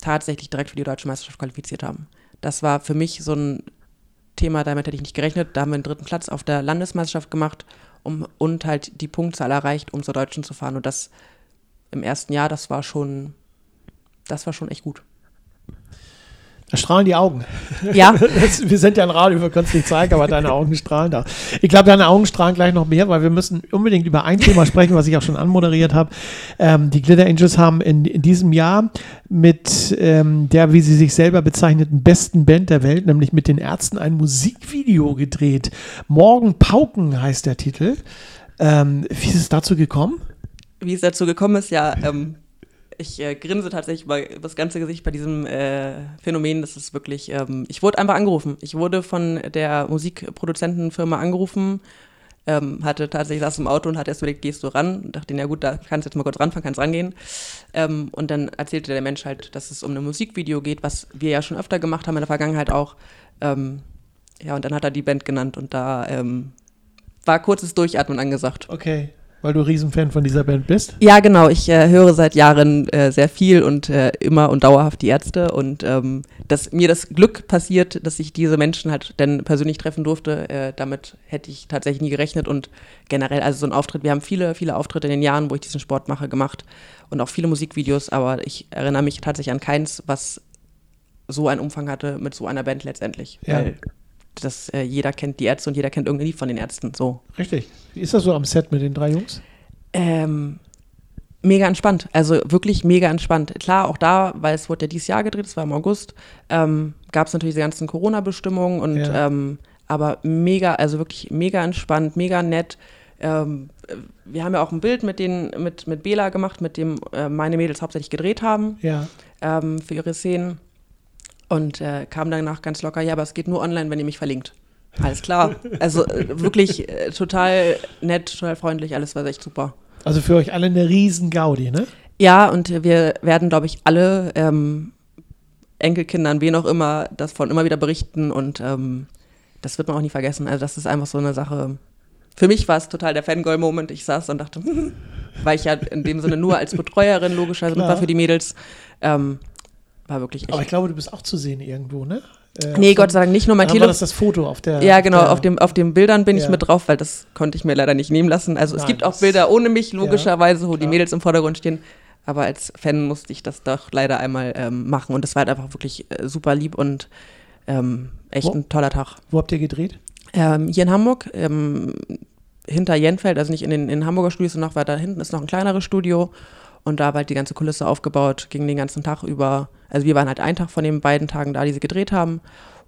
tatsächlich direkt für die deutsche Meisterschaft qualifiziert haben. Das war für mich so ein Thema, damit hätte ich nicht gerechnet. Da haben wir einen dritten Platz auf der Landesmeisterschaft gemacht um, und halt die Punktzahl erreicht, um zur Deutschen zu fahren. Und das im ersten Jahr, das war schon, das war schon echt gut. Da strahlen die Augen. Ja. wir sind ja ein Radio, wir können es nicht zeigen, aber deine Augen strahlen da. Ich glaube, deine Augen strahlen gleich noch mehr, weil wir müssen unbedingt über ein Thema sprechen, was ich auch schon anmoderiert habe. Ähm, die Glitter Angels haben in, in diesem Jahr mit ähm, der, wie sie sich selber bezeichneten, besten Band der Welt, nämlich mit den Ärzten, ein Musikvideo gedreht. Morgen Pauken heißt der Titel. Ähm, wie ist es dazu gekommen? Wie es dazu gekommen ist, ja, ähm, ich äh, grinse tatsächlich über das ganze Gesicht bei diesem äh, Phänomen. Das ist wirklich, ähm, ich wurde einfach angerufen. Ich wurde von der Musikproduzentenfirma angerufen, ähm, hatte tatsächlich saß im Auto und hat erst überlegt, gehst du ran? Und dachte, ja gut, da kannst du jetzt mal kurz ranfahren, kannst rangehen. Ähm, und dann erzählte der Mensch halt, dass es um ein Musikvideo geht, was wir ja schon öfter gemacht haben in der Vergangenheit auch. Ähm, ja, und dann hat er die Band genannt und da ähm, war kurzes Durchatmen angesagt. Okay weil du Riesenfan von dieser Band bist? Ja, genau. Ich äh, höre seit Jahren äh, sehr viel und äh, immer und dauerhaft die Ärzte und ähm, dass mir das Glück passiert, dass ich diese Menschen halt dann persönlich treffen durfte, äh, damit hätte ich tatsächlich nie gerechnet und generell, also so ein Auftritt, wir haben viele, viele Auftritte in den Jahren, wo ich diesen Sport mache, gemacht und auch viele Musikvideos, aber ich erinnere mich tatsächlich an keins, was so einen Umfang hatte mit so einer Band letztendlich. Ja. Weil dass äh, jeder kennt die Ärzte und jeder kennt irgendein Lied von den Ärzten. So. Richtig. Wie ist das so am Set mit den drei Jungs? Ähm, mega entspannt. Also wirklich mega entspannt. Klar, auch da, weil es wurde ja dieses Jahr gedreht, es war im August, ähm, gab es natürlich die ganzen Corona-Bestimmungen und ja. ähm, aber mega, also wirklich mega entspannt, mega nett. Ähm, wir haben ja auch ein Bild mit, den, mit, mit Bela gemacht, mit dem äh, meine Mädels hauptsächlich gedreht haben ja. Ähm, für ihre Szenen. Und äh, kam danach ganz locker, ja, aber es geht nur online, wenn ihr mich verlinkt. Alles klar. Also äh, wirklich äh, total nett, total freundlich, alles war echt super. Also für euch alle eine riesen Gaudi, ne? Ja, und wir werden, glaube ich, alle ähm, Enkelkindern, wen auch immer, das von immer wieder berichten und ähm, das wird man auch nie vergessen. Also das ist einfach so eine Sache. Für mich war es total der Fangirl-Moment. Ich saß und dachte, weil ich ja in dem Sinne nur als Betreuerin logischerweise war für die Mädels. Ähm, war wirklich echt. Aber ich glaube, du bist auch zu sehen irgendwo, ne? Äh, nee, Gott sei Dank nicht nur mein Telefon. das das Foto auf der. Ja, genau, der, auf, dem, auf den Bildern bin ja. ich mit drauf, weil das konnte ich mir leider nicht nehmen lassen. Also Nein, es gibt auch Bilder ohne mich, logischerweise, ja, wo die Mädels im Vordergrund stehen. Aber als Fan musste ich das doch leider einmal ähm, machen. Und das war halt einfach wirklich äh, super lieb und ähm, echt wo, ein toller Tag. Wo habt ihr gedreht? Ähm, hier in Hamburg, ähm, hinter Jenfeld, also nicht in den in Hamburger Studios, sondern noch weiter hinten ist noch ein kleineres Studio. Und da war halt die ganze Kulisse aufgebaut, ging den ganzen Tag über. Also wir waren halt einen Tag von den beiden Tagen da, die sie gedreht haben.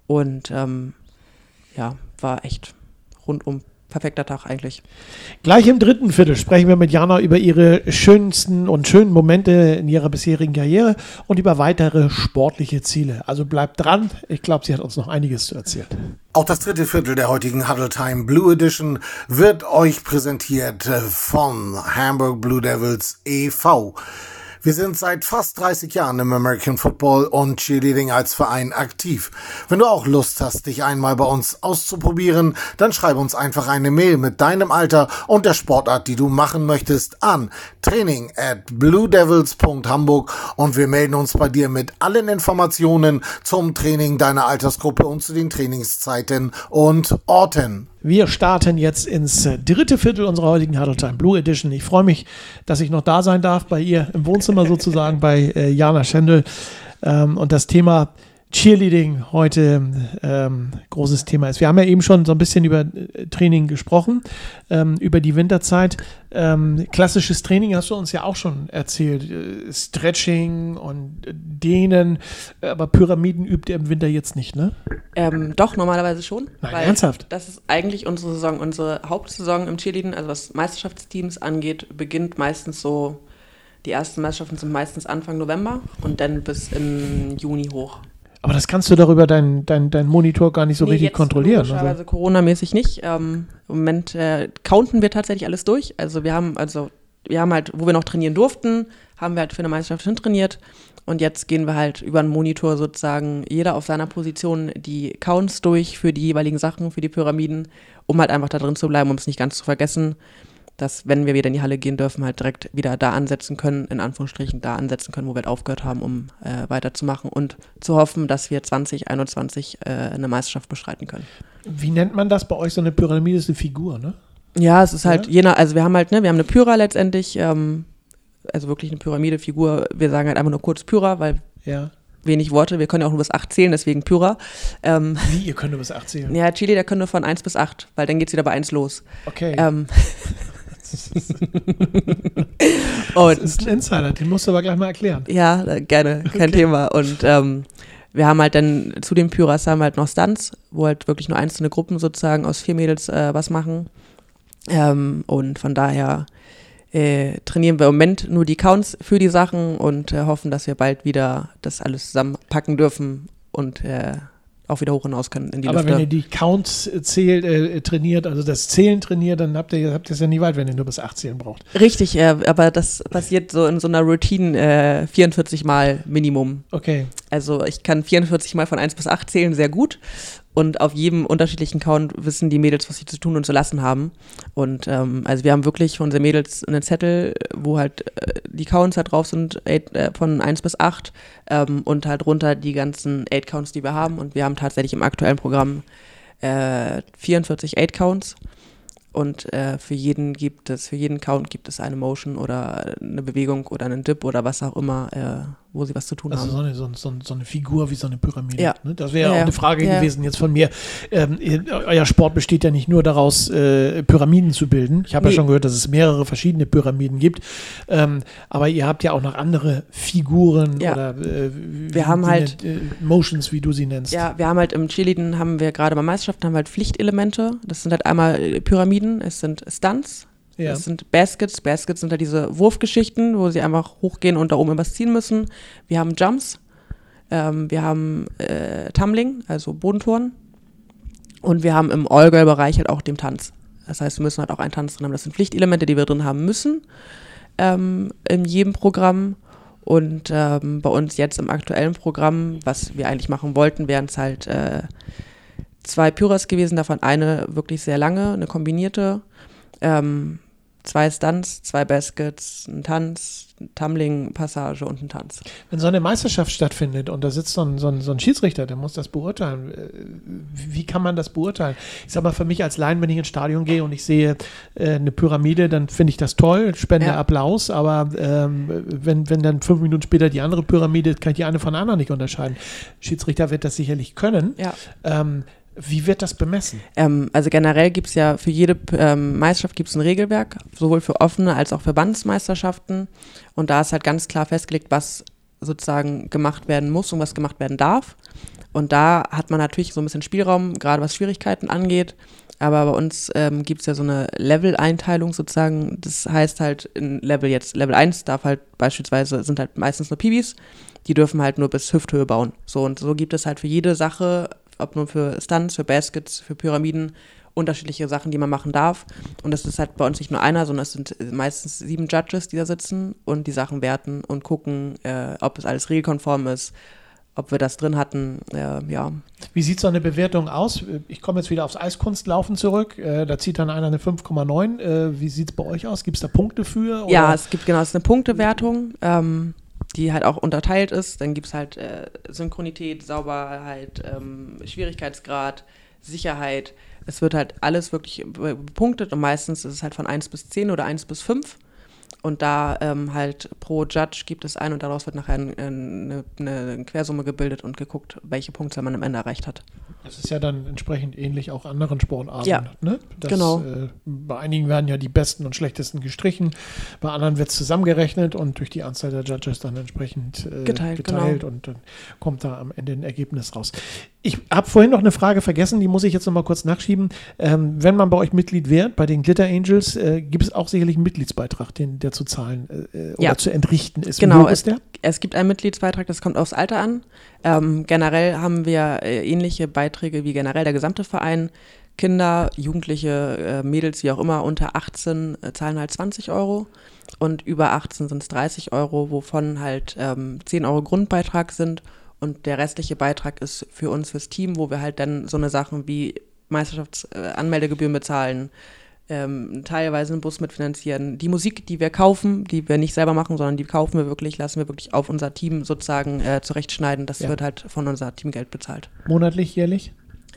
Und ähm, ja, war echt rundum perfekter Tag eigentlich. Gleich im dritten Viertel sprechen wir mit Jana über ihre schönsten und schönen Momente in ihrer bisherigen Karriere und über weitere sportliche Ziele. Also bleibt dran. Ich glaube, sie hat uns noch einiges zu erzählen. Auch das dritte Viertel der heutigen Huddle Time Blue Edition wird euch präsentiert von Hamburg Blue Devils e.V. Wir sind seit fast 30 Jahren im American Football und Cheerleading als Verein aktiv. Wenn du auch Lust hast, dich einmal bei uns auszuprobieren, dann schreib uns einfach eine Mail mit deinem Alter und der Sportart, die du machen möchtest, an training at bluedevils.hamburg und wir melden uns bei dir mit allen Informationen zum Training deiner Altersgruppe und zu den Trainingszeiten und Orten. Wir starten jetzt ins dritte Viertel unserer heutigen Huddle Time Blue Edition. Ich freue mich, dass ich noch da sein darf bei ihr im Wohnzimmer sozusagen bei äh, Jana Schendel. Ähm, und das Thema Cheerleading heute ähm, großes Thema ist. Wir haben ja eben schon so ein bisschen über äh, Training gesprochen, ähm, über die Winterzeit. Ähm, klassisches Training hast du uns ja auch schon erzählt. Äh, Stretching und Dehnen, aber Pyramiden übt ihr im Winter jetzt nicht, ne? Ähm, doch, normalerweise schon. Nein, ernsthaft? Das ist eigentlich unsere Saison, unsere Hauptsaison im Cheerleading, also was Meisterschaftsteams angeht, beginnt meistens so, die ersten Meisterschaften sind meistens Anfang November und dann bis im Juni hoch. Aber das kannst du darüber deinen dein, dein Monitor gar nicht so nee, richtig kontrollieren. Also Corona-mäßig nicht. Ähm, Im Moment äh, counten wir tatsächlich alles durch. Also wir haben, also wir haben halt, wo wir noch trainieren durften, haben wir halt für eine Meisterschaft hin trainiert. Und jetzt gehen wir halt über einen Monitor sozusagen jeder auf seiner Position die Counts durch für die jeweiligen Sachen, für die Pyramiden, um halt einfach da drin zu bleiben, um es nicht ganz zu vergessen dass wenn wir wieder in die Halle gehen dürfen, halt direkt wieder da ansetzen können, in Anführungsstrichen da ansetzen können, wo wir halt aufgehört haben, um äh, weiterzumachen und zu hoffen, dass wir 2021 äh, eine Meisterschaft bestreiten können. Wie nennt man das bei euch? So eine Pyramide ist eine Figur, ne? Ja, es ist halt je nach, also wir haben halt, ne, wir haben eine Pyra letztendlich, ähm, also wirklich eine Pyramide-Figur. Wir sagen halt einfach nur kurz Pyra, weil ja wenig Worte. Wir können ja auch nur bis 8 zählen, deswegen Pyra. Ähm, Wie, ihr könnt nur bis 8 zählen? Ja, Chili, der können nur von 1 bis 8, weil dann geht es wieder bei 1 los. Okay. Ähm, das ist ein Insider, den musst du aber gleich mal erklären. Ja, gerne, kein okay. Thema. Und ähm, wir haben halt dann zu den Pyras haben wir halt noch Stunts, wo halt wirklich nur einzelne Gruppen sozusagen aus vier Mädels äh, was machen. Ähm, und von daher äh, trainieren wir im Moment nur die Counts für die Sachen und äh, hoffen, dass wir bald wieder das alles zusammenpacken dürfen und äh, auch wieder hoch hinaus können in die Aber Lüfte. wenn ihr die Counts zählt, äh, trainiert, also das Zählen trainiert, dann habt ihr habt ihr es ja nie weit, wenn ihr nur bis 8 zählen braucht. Richtig, äh, aber das passiert so in so einer Routine äh, 44 Mal Minimum. Okay. Also ich kann 44 Mal von 1 bis 8 zählen, sehr gut und auf jedem unterschiedlichen Count wissen die Mädels, was sie zu tun und zu lassen haben. Und ähm, also wir haben wirklich von unseren Mädels einen Zettel, wo halt äh, die Counts halt drauf sind, eight, äh, von 1 bis 8 ähm, und halt runter die ganzen 8 Counts, die wir haben. Und wir haben tatsächlich im aktuellen Programm äh, 44 8 Counts. Und äh, für jeden gibt es, für jeden Count gibt es eine Motion oder eine Bewegung oder einen Dip oder was auch immer, äh, wo sie was zu tun also haben. Also so eine, so, so eine Figur wie so eine Pyramide. Ja. Ne? Das wäre ja, auch eine Frage ja. gewesen jetzt von mir. Ähm, euer Sport besteht ja nicht nur daraus, äh, Pyramiden zu bilden. Ich habe nee. ja schon gehört, dass es mehrere verschiedene Pyramiden gibt. Ähm, aber ihr habt ja auch noch andere Figuren ja. oder äh, wir haben halt äh, Motions, wie du sie nennst. Ja, wir haben halt im Cheerleading haben wir gerade bei Meisterschaften haben wir halt Pflichtelemente. Das sind halt einmal äh, Pyramiden, es sind Stunts, ja. Das sind Baskets. Baskets sind halt diese Wurfgeschichten, wo sie einfach hochgehen und da oben was ziehen müssen. Wir haben Jumps. Ähm, wir haben äh, Tumbling, also Bodentouren. Und wir haben im All-Girl-Bereich halt auch den Tanz. Das heißt, wir müssen halt auch einen Tanz drin haben. Das sind Pflichtelemente, die wir drin haben müssen ähm, in jedem Programm. Und ähm, bei uns jetzt im aktuellen Programm, was wir eigentlich machen wollten, wären es halt äh, zwei Pyras gewesen, davon eine wirklich sehr lange, eine kombinierte. Ähm, zwei Stunts, zwei Baskets, ein Tanz, Tumbling, Passage und ein Tanz. Wenn so eine Meisterschaft stattfindet und da sitzt so ein, so ein, so ein Schiedsrichter, der muss das beurteilen. Äh, wie kann man das beurteilen? Ich sag mal, für mich als Laien, wenn ich ins Stadion gehe und ich sehe äh, eine Pyramide, dann finde ich das toll, spende ja. Applaus, aber ähm, wenn, wenn dann fünf Minuten später die andere Pyramide, kann ich die eine von der anderen nicht unterscheiden. Schiedsrichter wird das sicherlich können. Ja. Ähm, wie wird das bemessen? Ähm, also generell gibt es ja für jede ähm, Meisterschaft gibt ein Regelwerk, sowohl für offene als auch für Verbandsmeisterschaften. Und da ist halt ganz klar festgelegt, was sozusagen gemacht werden muss und was gemacht werden darf. Und da hat man natürlich so ein bisschen Spielraum, gerade was Schwierigkeiten angeht. Aber bei uns ähm, gibt es ja so eine Level-Einteilung sozusagen. Das heißt halt in Level jetzt, Level 1 darf halt beispielsweise, sind halt meistens nur Pibis, die dürfen halt nur bis Hüfthöhe bauen. So und so gibt es halt für jede Sache ob nun für Stunts, für Baskets, für Pyramiden, unterschiedliche Sachen, die man machen darf. Und das ist halt bei uns nicht nur einer, sondern es sind meistens sieben Judges, die da sitzen und die Sachen werten und gucken, äh, ob es alles regelkonform ist, ob wir das drin hatten, äh, ja. Wie sieht so eine Bewertung aus? Ich komme jetzt wieder aufs Eiskunstlaufen zurück. Äh, da zieht dann einer eine 5,9. Äh, wie sieht es bei euch aus? Gibt es da Punkte für? Oder? Ja, es gibt genau, es ist eine Punktewertung. Ähm, die halt auch unterteilt ist. Dann gibt es halt äh, Synchronität, Sauberheit, ähm, Schwierigkeitsgrad, Sicherheit. Es wird halt alles wirklich bepunktet und meistens ist es halt von 1 bis 10 oder 1 bis 5. Und da ähm, halt pro Judge gibt es ein und daraus wird nachher eine, eine Quersumme gebildet und geguckt, welche Punkte man am Ende erreicht hat. Das ist ja dann entsprechend ähnlich auch anderen Sportarten. Ja, ne? das, genau. Äh, bei einigen werden ja die besten und schlechtesten gestrichen, bei anderen wird es zusammengerechnet und durch die Anzahl der Judges dann entsprechend äh, geteilt, geteilt genau. und dann kommt da am Ende ein Ergebnis raus. Ich habe vorhin noch eine Frage vergessen, die muss ich jetzt noch mal kurz nachschieben. Ähm, wenn man bei euch Mitglied wird, bei den Glitter Angels, äh, gibt es auch sicherlich einen Mitgliedsbeitrag, den, der zu zahlen äh, oder ja. zu entrichten ist. Genau, es, es, gibt einen Mitgliedsbeitrag, das kommt aufs Alter an. Ähm, generell haben wir äh, ähnliche Beiträge wie generell der gesamte Verein. Kinder, Jugendliche, äh, Mädels, wie auch immer, unter 18 äh, zahlen halt 20 Euro und über 18 sind es 30 Euro, wovon halt ähm, 10 Euro Grundbeitrag sind und der restliche Beitrag ist für uns, fürs Team, wo wir halt dann so eine Sachen wie Meisterschaftsanmeldegebühren äh, bezahlen, ähm, teilweise einen Bus mitfinanzieren. Die Musik, die wir kaufen, die wir nicht selber machen, sondern die kaufen wir wirklich, lassen wir wirklich auf unser Team sozusagen äh, zurechtschneiden. Das ja. wird halt von unser Teamgeld bezahlt. Monatlich, jährlich?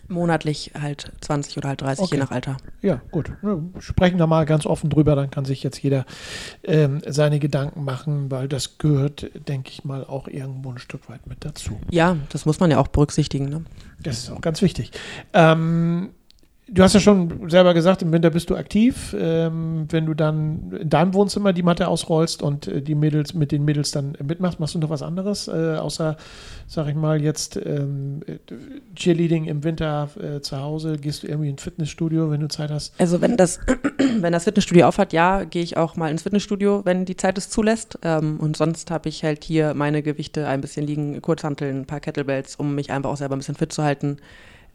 Monatlich halt 20 oder halt 30, okay. je nach Alter. Ja, gut. Sprechen da mal ganz offen drüber, dann kann sich jetzt jeder ähm, seine Gedanken machen, weil das gehört, denke ich mal, auch irgendwo ein Stück weit mit dazu. Ja, das muss man ja auch berücksichtigen. Ne? Das ist auch ganz wichtig. Ähm, Du hast ja schon selber gesagt, im Winter bist du aktiv. Ähm, wenn du dann in deinem Wohnzimmer die Matte ausrollst und äh, die Mädels mit den Mädels dann mitmachst, machst du noch was anderes, äh, außer, sag ich mal, jetzt ähm, Cheerleading im Winter äh, zu Hause? Gehst du irgendwie ins Fitnessstudio, wenn du Zeit hast? Also wenn das, wenn das Fitnessstudio aufhat, ja, gehe ich auch mal ins Fitnessstudio, wenn die Zeit es zulässt. Ähm, und sonst habe ich halt hier meine Gewichte ein bisschen liegen, Kurzhanteln, ein paar Kettlebells, um mich einfach auch selber ein bisschen fit zu halten.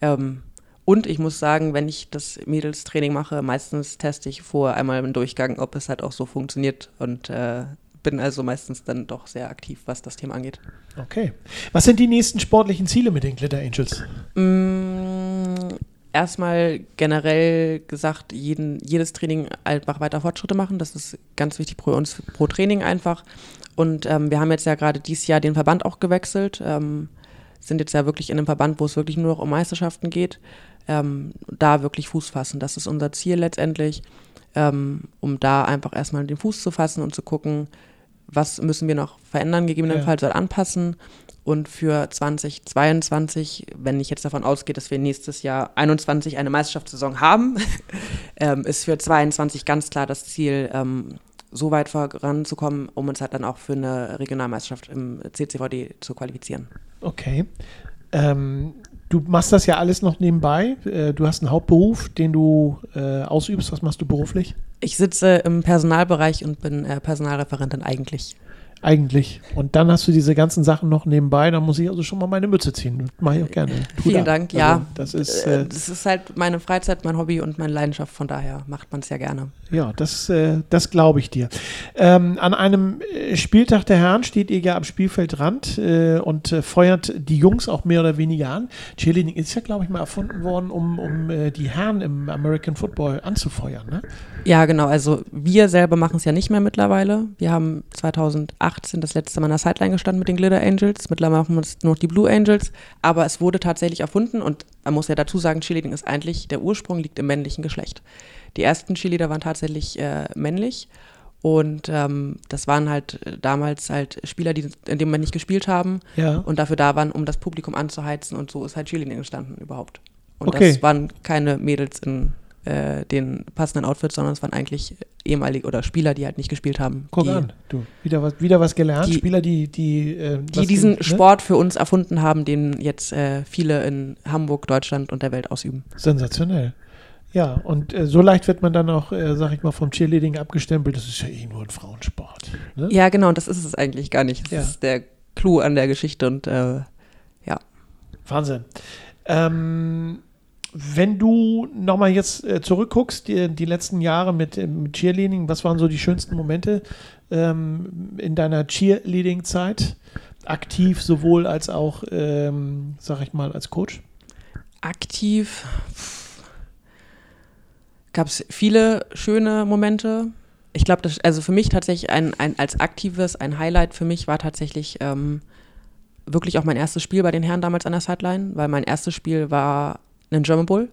Ähm, und ich muss sagen, wenn ich das Mädelstraining mache, meistens teste ich vor einmal im Durchgang, ob es halt auch so funktioniert und äh, bin also meistens dann doch sehr aktiv, was das Thema angeht. Okay. Was sind die nächsten sportlichen Ziele mit den Glitter Angels? Mm, erstmal generell gesagt, jeden, jedes Training einfach weiter Fortschritte machen. Das ist ganz wichtig für uns pro Training einfach. Und ähm, wir haben jetzt ja gerade dieses Jahr den Verband auch gewechselt. Ähm, sind jetzt ja wirklich in einem Verband, wo es wirklich nur noch um Meisterschaften geht ähm, da wirklich Fuß fassen. Das ist unser Ziel letztendlich, ähm, um da einfach erstmal den Fuß zu fassen und zu gucken, was müssen wir noch verändern, gegebenenfalls ja. oder anpassen. Und für 2022, wenn ich jetzt davon ausgehe, dass wir nächstes Jahr 21 eine Meisterschaftssaison haben, ähm, ist für 22 ganz klar das Ziel, ähm, so weit voranzukommen, um uns halt dann auch für eine Regionalmeisterschaft im CCVD zu qualifizieren. Okay. Ähm, Du machst das ja alles noch nebenbei. Äh, du hast einen Hauptberuf, den du äh, ausübst. Was machst du beruflich? Ich sitze im Personalbereich und bin äh, Personalreferentin eigentlich. Eigentlich. Und dann hast du diese ganzen Sachen noch nebenbei, da muss ich also schon mal meine Mütze ziehen. Mache ich auch gerne. Tut Vielen ab. Dank, also, ja. Das ist, äh, das ist halt meine Freizeit, mein Hobby und meine Leidenschaft, von daher macht man es ja gerne. Ja, das, äh, das glaube ich dir. Ähm, an einem äh, Spieltag der Herren steht ihr ja am Spielfeldrand äh, und äh, feuert die Jungs auch mehr oder weniger an. Cheerleading ist ja, glaube ich, mal erfunden worden, um, um äh, die Herren im American Football anzufeuern, ne? Ja, genau. Also wir selber machen es ja nicht mehr mittlerweile. Wir haben 2018 das letzte Mal an der Sideline gestanden mit den Glitter Angels. Mittlerweile machen wir es nur noch die Blue Angels. Aber es wurde tatsächlich erfunden und man muss ja dazu sagen, Cheerleading ist eigentlich, der Ursprung liegt im männlichen Geschlecht. Die ersten Cheerleader waren tatsächlich äh, männlich und ähm, das waren halt äh, damals halt Spieler, die in dem Moment nicht gespielt haben ja. und dafür da waren, um das Publikum anzuheizen und so ist halt Cheerleading entstanden überhaupt. Und okay. das waren keine Mädels in äh, den passenden Outfits, sondern es waren eigentlich ehemalige oder Spieler, die halt nicht gespielt haben. Guck die, an, du, wieder was, wieder was gelernt. Die, Spieler, die, die, äh, die diesen die, ne? Sport für uns erfunden haben, den jetzt äh, viele in Hamburg, Deutschland und der Welt ausüben. Sensationell. Ja, und äh, so leicht wird man dann auch, äh, sag ich mal, vom Cheerleading abgestempelt. Das ist ja eh nur ein Frauensport. Ne? Ja, genau, und das ist es eigentlich gar nicht. Das ja. ist der Clou an der Geschichte und äh, ja. Wahnsinn. Ähm, wenn du nochmal jetzt äh, zurückguckst, die, die, letzten Jahre mit, äh, mit, Cheerleading, was waren so die schönsten Momente ähm, in deiner Cheerleading-Zeit? Aktiv sowohl als auch, ähm, sag ich mal, als Coach? Aktiv gab es viele schöne Momente. Ich glaube, also für mich tatsächlich ein, ein, als aktives, ein Highlight für mich war tatsächlich ähm, wirklich auch mein erstes Spiel bei den Herren damals an der Sideline, weil mein erstes Spiel war German Bull,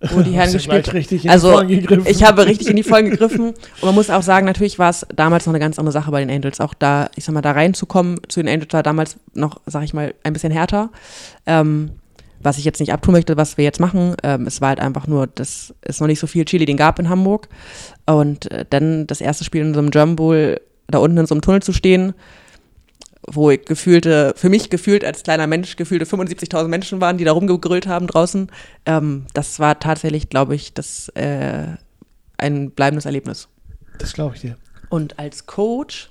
wo die Herren gespielt haben. Also ich habe richtig in die Vollen gegriffen. Und man muss auch sagen, natürlich war es damals noch eine ganz andere Sache bei den Angels. Auch da, ich sag mal, da reinzukommen zu den Angels war damals noch, sag ich mal, ein bisschen härter. Ähm, was ich jetzt nicht abtun möchte, was wir jetzt machen. Ähm, es war halt einfach nur, dass es noch nicht so viel Chili den gab in Hamburg. Und äh, dann das erste Spiel in so einem German Bowl, da unten in so einem Tunnel zu stehen, wo gefühlte, für mich gefühlt als kleiner Mensch, gefühlte 75.000 Menschen waren, die da rumgegrillt haben draußen. Ähm, das war tatsächlich, glaube ich, das, äh, ein bleibendes Erlebnis. Das glaube ich dir. Und als Coach,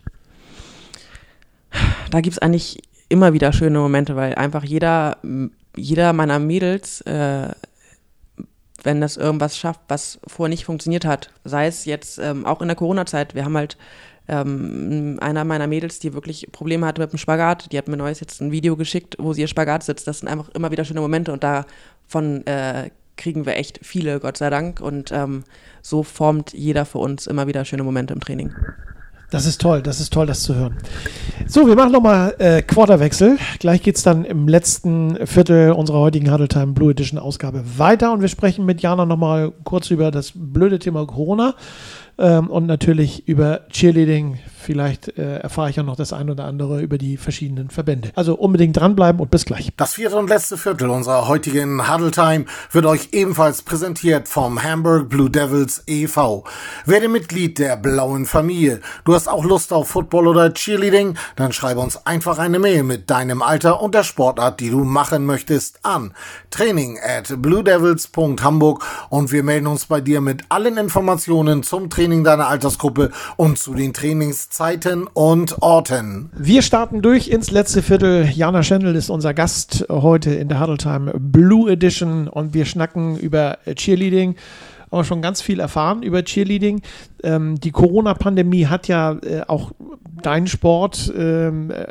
da gibt es eigentlich immer wieder schöne Momente, weil einfach jeder, jeder meiner Mädels, äh, wenn das irgendwas schafft, was vorher nicht funktioniert hat, sei es jetzt ähm, auch in der Corona-Zeit, wir haben halt ähm, einer meiner Mädels, die wirklich Probleme hatte mit dem Spagat, die hat mir neues jetzt ein Video geschickt, wo sie ihr Spagat sitzt. Das sind einfach immer wieder schöne Momente und davon äh, kriegen wir echt viele, Gott sei Dank. Und ähm, so formt jeder für uns immer wieder schöne Momente im Training. Das ist toll, das ist toll, das zu hören. So, wir machen nochmal äh, Quarterwechsel. Gleich geht es dann im letzten Viertel unserer heutigen Huddle Time Blue Edition Ausgabe weiter und wir sprechen mit Jana nochmal kurz über das blöde Thema Corona ähm, und natürlich über Cheerleading. Vielleicht äh, erfahre ich auch noch das ein oder andere über die verschiedenen Verbände. Also unbedingt dranbleiben und bis gleich. Das vierte und letzte Viertel unserer heutigen Huddle Time wird euch ebenfalls präsentiert vom Hamburg Blue Devils e.V. Werde Mitglied der blauen Familie. Du hast auch Lust auf Football oder Cheerleading? Dann schreibe uns einfach eine Mail mit deinem Alter und der Sportart, die du machen möchtest, an training at bluedevils.hamburg und wir melden uns bei dir mit allen Informationen zum Training deiner Altersgruppe und zu den Trainingszeiten und Orten. Wir starten durch ins letzte Viertel. Jana Schendl ist unser Gast heute in der Huddle Time Blue Edition und wir schnacken über Cheerleading aber schon ganz viel erfahren über Cheerleading. Ähm, die Corona-Pandemie hat ja äh, auch deinen Sport ähm, äh,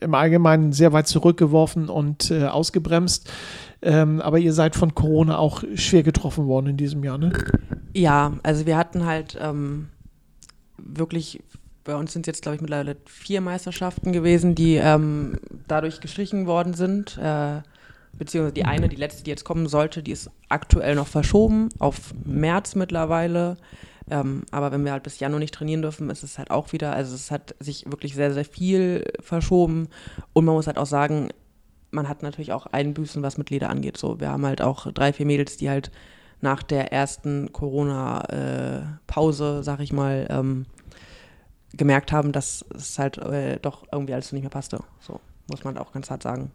im Allgemeinen sehr weit zurückgeworfen und äh, ausgebremst. Ähm, aber ihr seid von Corona auch schwer getroffen worden in diesem Jahr, ne? Ja, also wir hatten halt ähm, wirklich, bei uns sind jetzt, glaube ich, mittlerweile vier Meisterschaften gewesen, die ähm, dadurch gestrichen worden sind. Äh, beziehungsweise die eine, die letzte, die jetzt kommen sollte, die ist aktuell noch verschoben auf März mittlerweile. Ähm, aber wenn wir halt bis Januar nicht trainieren dürfen, ist es halt auch wieder, also es hat sich wirklich sehr, sehr viel verschoben. Und man muss halt auch sagen, man hat natürlich auch Einbüßen, was mit Leder angeht. So, wir haben halt auch drei, vier Mädels, die halt nach der ersten Corona-Pause, sag ich mal, ähm, gemerkt haben, dass es halt äh, doch irgendwie alles nicht mehr passte. So muss man auch ganz hart sagen.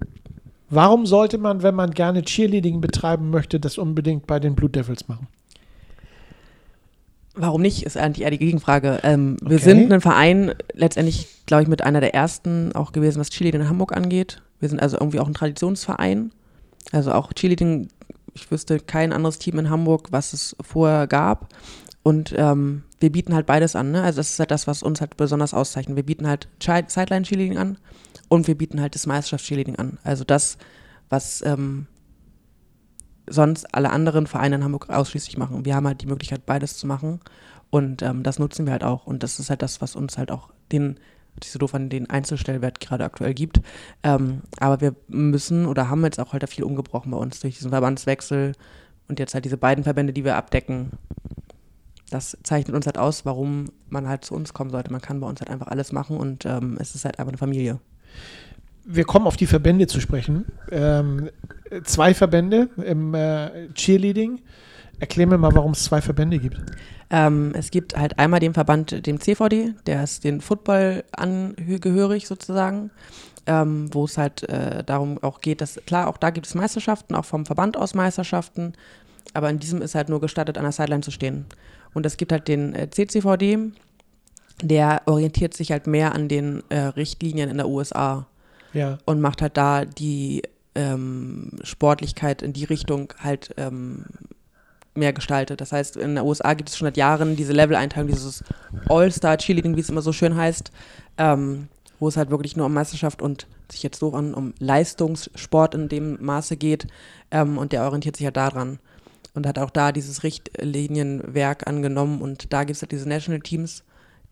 Warum sollte man, wenn man gerne Cheerleading betreiben möchte, das unbedingt bei den Blue Devils machen? Warum nicht, ist eigentlich eher die Gegenfrage. Ähm, Wir Okay. sind ein Verein, letztendlich, glaube ich, mit einer der ersten auch gewesen, was Cheerleading in Hamburg angeht. Wir sind also irgendwie auch ein Traditionsverein. Also auch Cheerleading, ich wüsste kein anderes Team in Hamburg, was es vorher gab. Und ähm, wir bieten halt beides an. Ne? Also das ist halt das, was uns halt besonders auszeichnet. Wir bieten halt Chi- Sideline-Cheerleading an und wir bieten halt das Meisterschafts-Cheerleading an. Also das, was ähm, sonst alle anderen Vereine in Hamburg ausschließlich machen. Wir haben halt die Möglichkeit, beides zu machen. Und ähm, das nutzen wir halt auch. Und das ist halt das, was uns halt auch den, so doof an, den Einzelstellwert gerade aktuell gibt. Ähm, aber wir müssen oder haben jetzt auch halt viel umgebrochen bei uns durch diesen Verbandswechsel und jetzt halt diese beiden Verbände, die wir abdecken. Das zeichnet uns halt aus, warum man halt zu uns kommen sollte. Man kann bei uns halt einfach alles machen und ähm, es ist halt einfach eine Familie. Wir kommen auf die Verbände zu sprechen. Ähm, zwei Verbände im äh, Cheerleading. Erklär mir mal, warum es zwei Verbände gibt. Ähm, es gibt halt einmal den Verband, dem CVD, der ist den Football angehörig sozusagen, ähm, wo es halt äh, darum auch geht, dass, klar, auch da gibt es Meisterschaften, auch vom Verband aus Meisterschaften, aber in diesem ist halt nur gestattet, an der Sideline zu stehen. Und es gibt halt den äh, CCVD, der orientiert sich halt mehr an den äh, Richtlinien in der USA Ja. und macht halt da die ähm, Sportlichkeit in die Richtung halt ähm, mehr gestaltet. Das heißt, in der USA gibt es schon seit Jahren diese Level-Einteilung, dieses All-Star-Cheerleading, wie es immer so schön heißt, ähm, wo es halt wirklich nur um Meisterschaft und sich jetzt so an, um Leistungssport in dem Maße geht. Ähm, und der orientiert sich halt daran und hat auch da dieses Richtlinienwerk angenommen und da gibt es halt diese National Teams,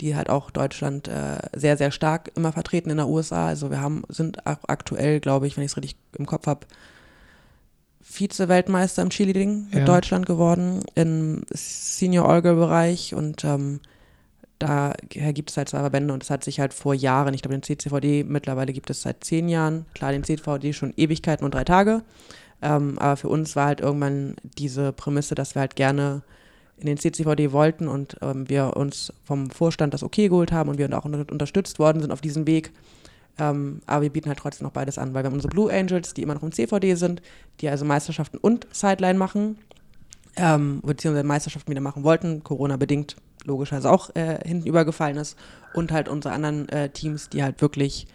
die halt auch Deutschland äh, sehr, sehr stark immer vertreten in der USA. Also wir haben, sind auch aktuell, glaube ich, wenn ich es richtig im Kopf habe, Vize-Weltmeister im Cheerleading mit Ja. Deutschland geworden im Senior-Olga-Bereich und ähm, daher gibt es halt zwei Verbände und es hat sich halt vor Jahren, ich glaube den CCVD mittlerweile gibt es seit zehn Jahren, klar den CCVD schon Ewigkeiten und drei Tage, ähm, aber für uns war halt irgendwann diese Prämisse, dass wir halt gerne in den CCVD wollten und ähm, wir uns vom Vorstand das okay geholt haben und wir auch unter unterstützt worden sind auf diesem Weg. Ähm, aber wir bieten halt trotzdem noch beides an, weil wir haben unsere Blue Angels, die immer noch im CVD sind, die also Meisterschaften und Sideline machen, ähm, beziehungsweise Meisterschaften wieder machen wollten, Corona-bedingt logischerweise auch äh, hinten übergefallen ist. Und halt unsere anderen äh, Teams, die halt wirklich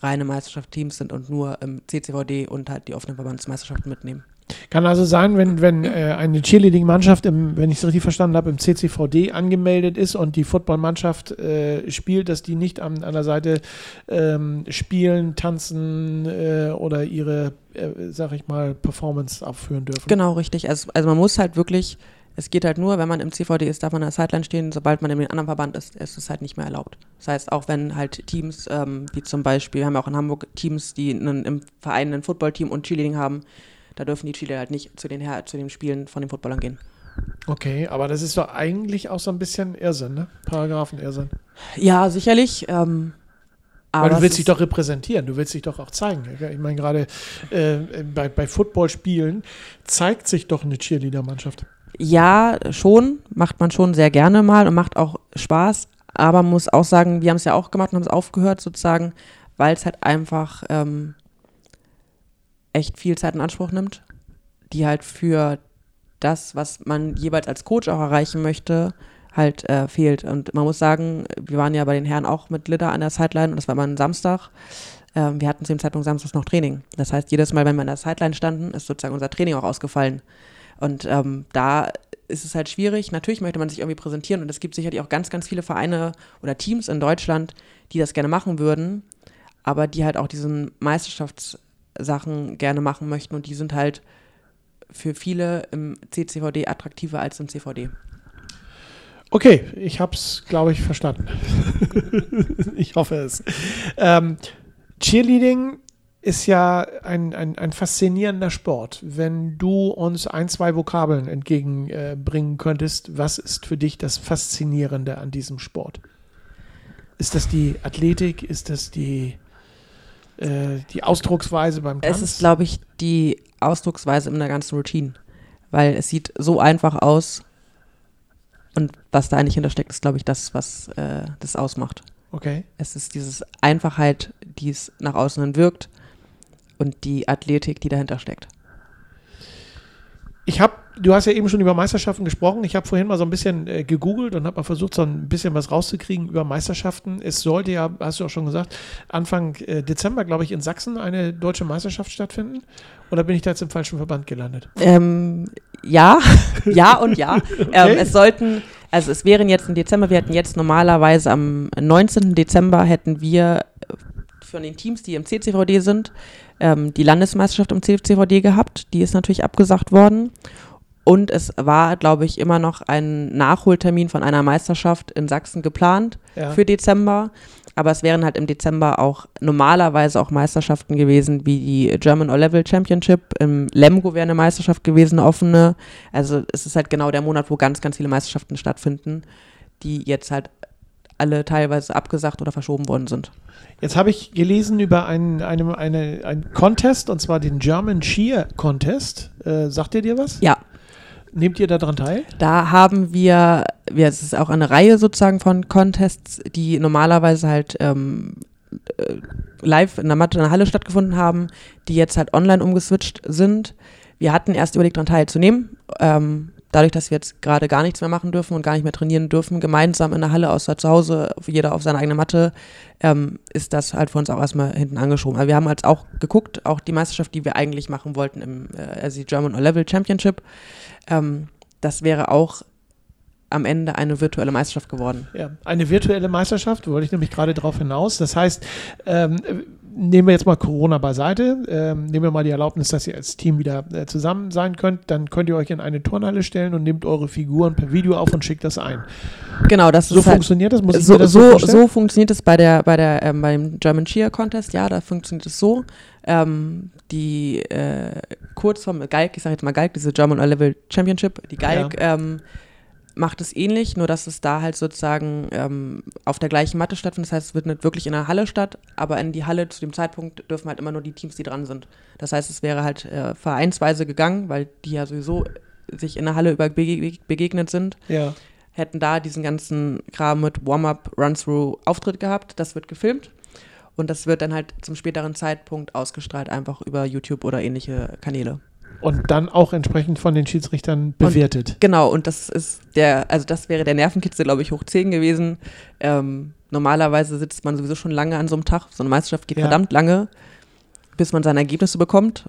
reine Meisterschaftsteams sind und nur im CCVD und halt die offenen Verbandsmeisterschaften mitnehmen. Kann also sein, wenn, wenn äh, eine Cheerleading-Mannschaft, im, wenn ich es richtig verstanden habe, im CCVD angemeldet ist und die Footballmannschaft äh, spielt, dass die nicht an, an der Seite ähm, spielen, tanzen äh, oder ihre, äh, sag ich mal, Performance aufführen dürfen. Genau, richtig. Also, also man muss halt wirklich, es geht halt nur, wenn man im CVD ist, darf man an der Sideline stehen, sobald man in den anderen Verband ist, ist es halt nicht mehr erlaubt. Das heißt, auch wenn halt Teams, ähm, wie zum Beispiel, wir haben ja auch in Hamburg Teams, die einen, im Verein ein Footballteam und Cheerleading haben, da dürfen die Cheerleader halt nicht zu den, Her zu den Spielen von den Footballern gehen. Okay, aber das ist doch eigentlich auch so ein bisschen Irrsinn, ne? Paragraphen-Irrsinn. Ja, sicherlich. Ähm, Weil aber du es willst dich doch repräsentieren, du willst dich doch auch zeigen. Ich meine, gerade äh, bei, bei Footballspielen zeigt sich doch eine Cheerleader-Mannschaft. Ja, schon, macht man schon sehr gerne mal und macht auch Spaß, aber muss auch sagen, wir haben es ja auch gemacht und haben es aufgehört sozusagen, weil es halt einfach ähm, echt viel Zeit in Anspruch nimmt, die halt für das, was man jeweils als Coach auch erreichen möchte, halt äh, fehlt. Und man muss sagen, wir waren ja bei den Herren auch mit Litter an der Sideline und das war immer ein Samstag. Ähm, wir hatten zu dem Zeitpunkt samstags noch Training. Das heißt, jedes Mal, wenn wir an der Sideline standen, ist sozusagen unser Training auch ausgefallen. Und ähm, da ist es halt schwierig. Natürlich möchte man sich irgendwie präsentieren und es gibt sicherlich auch ganz, ganz viele Vereine oder Teams in Deutschland, die das gerne machen würden, aber die halt auch diesen Meisterschaftssachen gerne machen möchten und die sind halt für viele im CCVD attraktiver als im CVD. Okay, ich habe es, glaube ich, verstanden. ich hoffe es. Ähm, Cheerleading ist ja ein, ein, ein faszinierender Sport. Wenn du uns ein, zwei Vokabeln entgegenbringen bringen könntest, was ist für dich das Faszinierende an diesem Sport? Ist das die Athletik? Ist das die, äh, die Ausdrucksweise beim Tanz? Es ist, glaube ich, die Ausdrucksweise in der ganzen Routine, weil es sieht so einfach aus und was da eigentlich hintersteckt, ist, glaube ich, das, was äh, das ausmacht. okay. Es ist diese Einfachheit, die es nach außen hin wirkt und die Athletik, die dahinter steckt. Ich habe du hast ja eben schon über Meisterschaften gesprochen. Ich habe vorhin mal so ein bisschen äh, gegoogelt und habe mal versucht, so ein bisschen was rauszukriegen über Meisterschaften. Es sollte ja, hast du auch schon gesagt, Anfang äh, Dezember, glaube ich, in Sachsen eine deutsche Meisterschaft stattfinden. Oder bin ich da jetzt im falschen Verband gelandet? Ähm, ja, ja und ja. okay. ähm, es sollten, also es wären jetzt im Dezember, wir hätten jetzt normalerweise am 19. Dezember hätten wir von den Teams, die im CCVD sind, ähm, die Landesmeisterschaft im CCVD gehabt. Die ist natürlich abgesagt worden. Und es war, glaube ich, immer noch ein Nachholtermin von einer Meisterschaft in Sachsen geplant ja. für Dezember. Aber es wären halt im Dezember auch normalerweise auch Meisterschaften gewesen, wie die German O-Level Championship. Im Lemgo wäre eine Meisterschaft gewesen, eine offene. Also es ist halt genau der Monat, wo ganz, ganz viele Meisterschaften stattfinden, die jetzt halt alle teilweise abgesagt oder verschoben worden sind. Jetzt habe ich gelesen über einen, eine, eine, einen Contest, und zwar den German Cheer Contest. Äh, sagt ihr dir was? Ja. Nehmt ihr daran teil? Da haben wir, ja, es ist auch eine Reihe sozusagen von Contests, die normalerweise halt ähm, äh, live in der Matte in der Halle stattgefunden haben, die jetzt halt online umgeswitcht sind. Wir hatten erst überlegt, daran teilzunehmen. Ähm, dadurch, dass wir jetzt gerade gar nichts mehr machen dürfen und gar nicht mehr trainieren dürfen, gemeinsam in der Halle außer zu Hause, jeder auf seine eigene Matte, ähm, ist das halt für uns auch erstmal hinten angeschoben. Aber wir haben halt auch geguckt, auch die Meisterschaft, die wir eigentlich machen wollten, im, äh, also die German O-Level Championship, ähm, das wäre auch am Ende eine virtuelle Meisterschaft geworden. Ja, eine virtuelle Meisterschaft, wollte ich nämlich gerade darauf hinaus. Das heißt, ähm, nehmen wir jetzt mal Corona beiseite, ähm, nehmen wir mal die Erlaubnis, dass ihr als Team wieder äh, zusammen sein könnt, dann könnt ihr euch in eine Turnhalle stellen und nehmt eure Figuren per Video auf und schickt das ein. Genau, das so halt funktioniert halt, das. Muss ich so, das so, so, funktioniert es bei der bei der ähm, beim German Cheer Contest. Ja, da funktioniert es so. Ähm, die äh, Kurzform Galk, ich sage jetzt mal Galk, diese German Level Championship, die Galk. Ja. Macht es ähnlich, nur dass es da halt sozusagen ähm, auf der gleichen Matte stattfindet. Das heißt, es wird nicht wirklich in der Halle statt, aber in die Halle zu dem Zeitpunkt dürfen halt immer nur die Teams, die dran sind. Das heißt, es wäre halt äh, vereinsweise gegangen, weil die ja sowieso sich in der Halle über begegnet sind. Ja. Hätten da diesen ganzen Kram mit Warm-up, Run-Through, Auftritt gehabt. Das wird gefilmt. Und das wird dann halt zum späteren Zeitpunkt ausgestrahlt, einfach über YouTube oder ähnliche Kanäle. Und dann auch entsprechend von den Schiedsrichtern bewertet. Und, genau, und das ist der, also das wäre der Nervenkitzel, glaube ich, hoch 10 gewesen. Ähm, normalerweise sitzt man sowieso schon lange an so einem Tag. So eine Meisterschaft geht ja. verdammt lange, bis man seine Ergebnisse bekommt.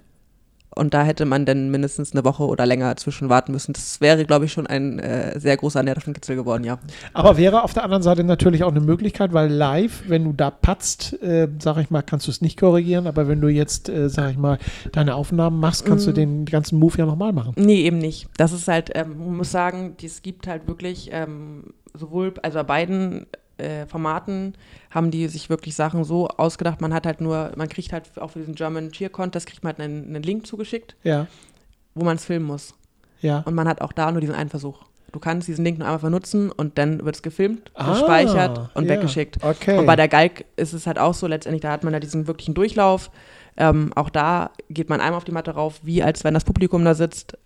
Und da hätte man dann mindestens eine Woche oder länger zwischen warten müssen. Das wäre, glaube ich, schon ein äh, sehr großer Nervenkitzel geworden, ja. Aber wäre auf der anderen Seite natürlich auch eine Möglichkeit, weil live, wenn du da patzt, äh, sag ich mal, kannst du es nicht korrigieren. Aber wenn du jetzt, äh, sag ich mal, deine Aufnahmen machst, kannst mm. du den ganzen Move ja nochmal machen. Nee, eben nicht. Das ist halt, ähm, man muss sagen, es gibt halt wirklich ähm, sowohl, also bei beiden äh, Formaten haben die sich wirklich Sachen so ausgedacht, man hat halt nur, man kriegt halt auch für diesen German Cheer Contest, kriegt man halt einen, einen Link zugeschickt, ja. wo man es filmen muss. Ja. Und man hat auch da nur diesen einen Versuch. Du kannst diesen Link nur einmal benutzen und dann wird es gefilmt, ah, gespeichert und ja. weggeschickt. Okay. Und bei der Galg ist es halt auch so, letztendlich, da hat man ja diesen wirklichen Durchlauf. Ähm, auch da geht man einmal auf die Matte rauf, wie als wenn das Publikum da sitzt.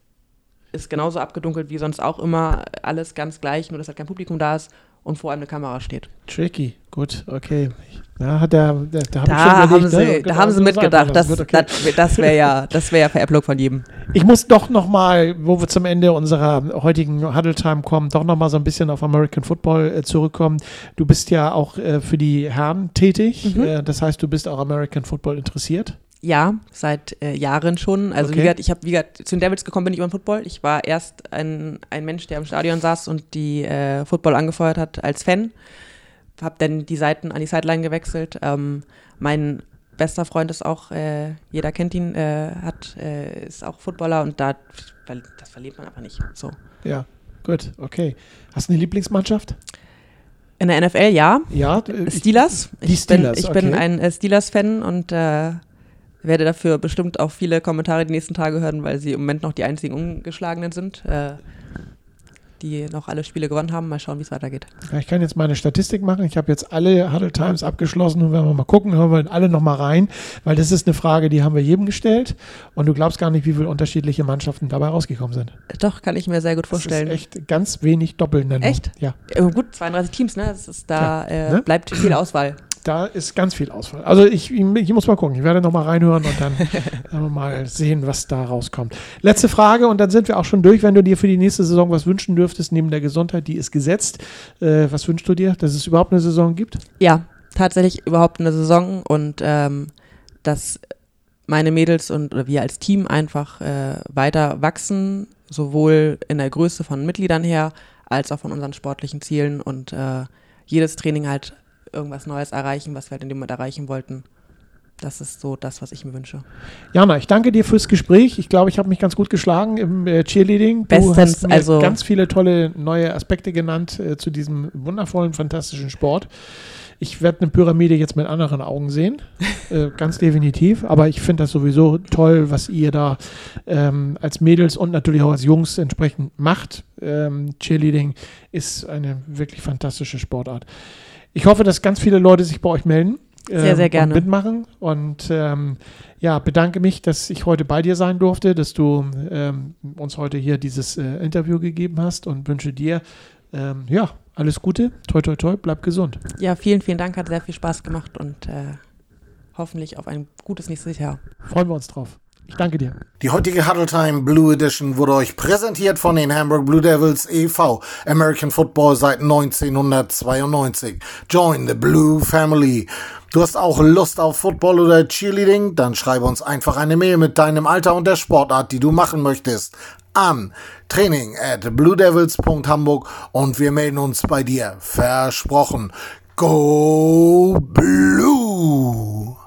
Ist genauso abgedunkelt wie sonst auch immer. Alles ganz gleich, nur dass halt kein Publikum da ist und vor einem eine Kamera steht. Tricky, gut, okay. Da, hat der, da, da, da haben sie, ne? da haben sie mitgedacht, das, okay. das, das wäre ja, das wär ja Veräpplung von jedem. Ich muss doch nochmal, wo wir zum Ende unserer heutigen Huddle Time kommen, doch nochmal so ein bisschen auf American Football äh, zurückkommen. Du bist ja auch äh, für die Herren tätig, mhm. äh, das heißt, du bist auch American Football interessiert. Ja, seit äh, Jahren schon. Also okay. wie gesagt, ich habe wie gesagt, zu den Devils gekommen bin ich über den Football. Ich war erst ein, ein Mensch, der im Stadion saß und die äh, Football angefeuert hat als Fan. Habe dann die Seiten an die Sideline gewechselt. Ähm, mein bester Freund ist auch, äh, jeder kennt ihn, äh, hat, äh, ist auch Footballer und da, das verliert man einfach nicht. So. Ja, gut, okay. Hast du eine Lieblingsmannschaft? In der NFL ja. Ja. Steelers. Die Steelers. Ich bin, ich bin ein äh, Steelers-Fan und äh, werde dafür bestimmt auch viele Kommentare die nächsten Tage hören, weil sie im Moment noch die einzigen Ungeschlagenen sind, äh, die noch alle Spiele gewonnen haben. Mal schauen, wie es weitergeht. Ja, ich kann jetzt meine Statistik machen. Ich habe jetzt alle Huddle Times abgeschlossen und wenn wir mal gucken, hören wir alle noch mal rein, weil das ist eine Frage, die haben wir jedem gestellt und du glaubst gar nicht, wie viele unterschiedliche Mannschaften dabei rausgekommen sind. Doch, kann ich mir sehr gut vorstellen. Das ist echt ganz wenig Doppelnennung. Echt? Ja. Äh, gut, 32 Teams, ne? Das ist da, ja, äh, ne? bleibt viel Auswahl. Da ist ganz viel Auswahl. Also ich, ich muss mal gucken. Ich werde noch mal reinhören und dann mal sehen, was da rauskommt. Letzte Frage und dann sind wir auch schon durch. Wenn du dir für die nächste Saison was wünschen dürftest, neben der Gesundheit, die ist gesetzt. Äh, was wünschst du dir, dass es überhaupt eine Saison gibt? Ja, tatsächlich überhaupt eine Saison und ähm, dass meine Mädels und oder wir als Team einfach äh, weiter wachsen, sowohl in der Größe von Mitgliedern her, als auch von unseren sportlichen Zielen und äh, jedes Training halt irgendwas Neues erreichen, was wir halt in dem Moment erreichen wollten. Das ist so das, was ich mir wünsche. Jana, ich danke dir fürs Gespräch. Ich glaube, ich habe mich ganz gut geschlagen im äh, Cheerleading. Du Bestens, hast mir also ganz viele tolle neue Aspekte genannt äh, zu diesem wundervollen, fantastischen Sport. Ich werde eine Pyramide jetzt mit anderen Augen sehen, äh, ganz definitiv. Aber ich finde das sowieso toll, was ihr da ähm, als Mädels und natürlich auch als Jungs entsprechend macht. Ähm, Cheerleading ist eine wirklich fantastische Sportart. Ich hoffe, dass ganz viele Leute sich bei euch melden. Sehr, sehr ähm, gerne. Und mitmachen. Und ähm, ja, bedanke mich, dass ich heute bei dir sein durfte, dass du ähm, uns heute hier dieses äh, Interview gegeben hast und wünsche dir ähm, ja, alles Gute. Toi, toi, toi. Bleib gesund. Ja, vielen, vielen Dank. Hat sehr viel Spaß gemacht und äh, hoffentlich auf ein gutes nächstes Jahr. Freuen wir uns drauf. Ich danke dir. Die heutige Huddle Time Blue Edition wurde euch präsentiert von den Hamburg Blue Devils e.V. American Football seit 1992. Join the Blue Family. Du hast auch Lust auf Football oder Cheerleading? Dann schreibe uns einfach eine Mail mit deinem Alter und der Sportart, die du machen möchtest, an training at bluedevils.hamburg und wir melden uns bei dir. Versprochen. Go Blue!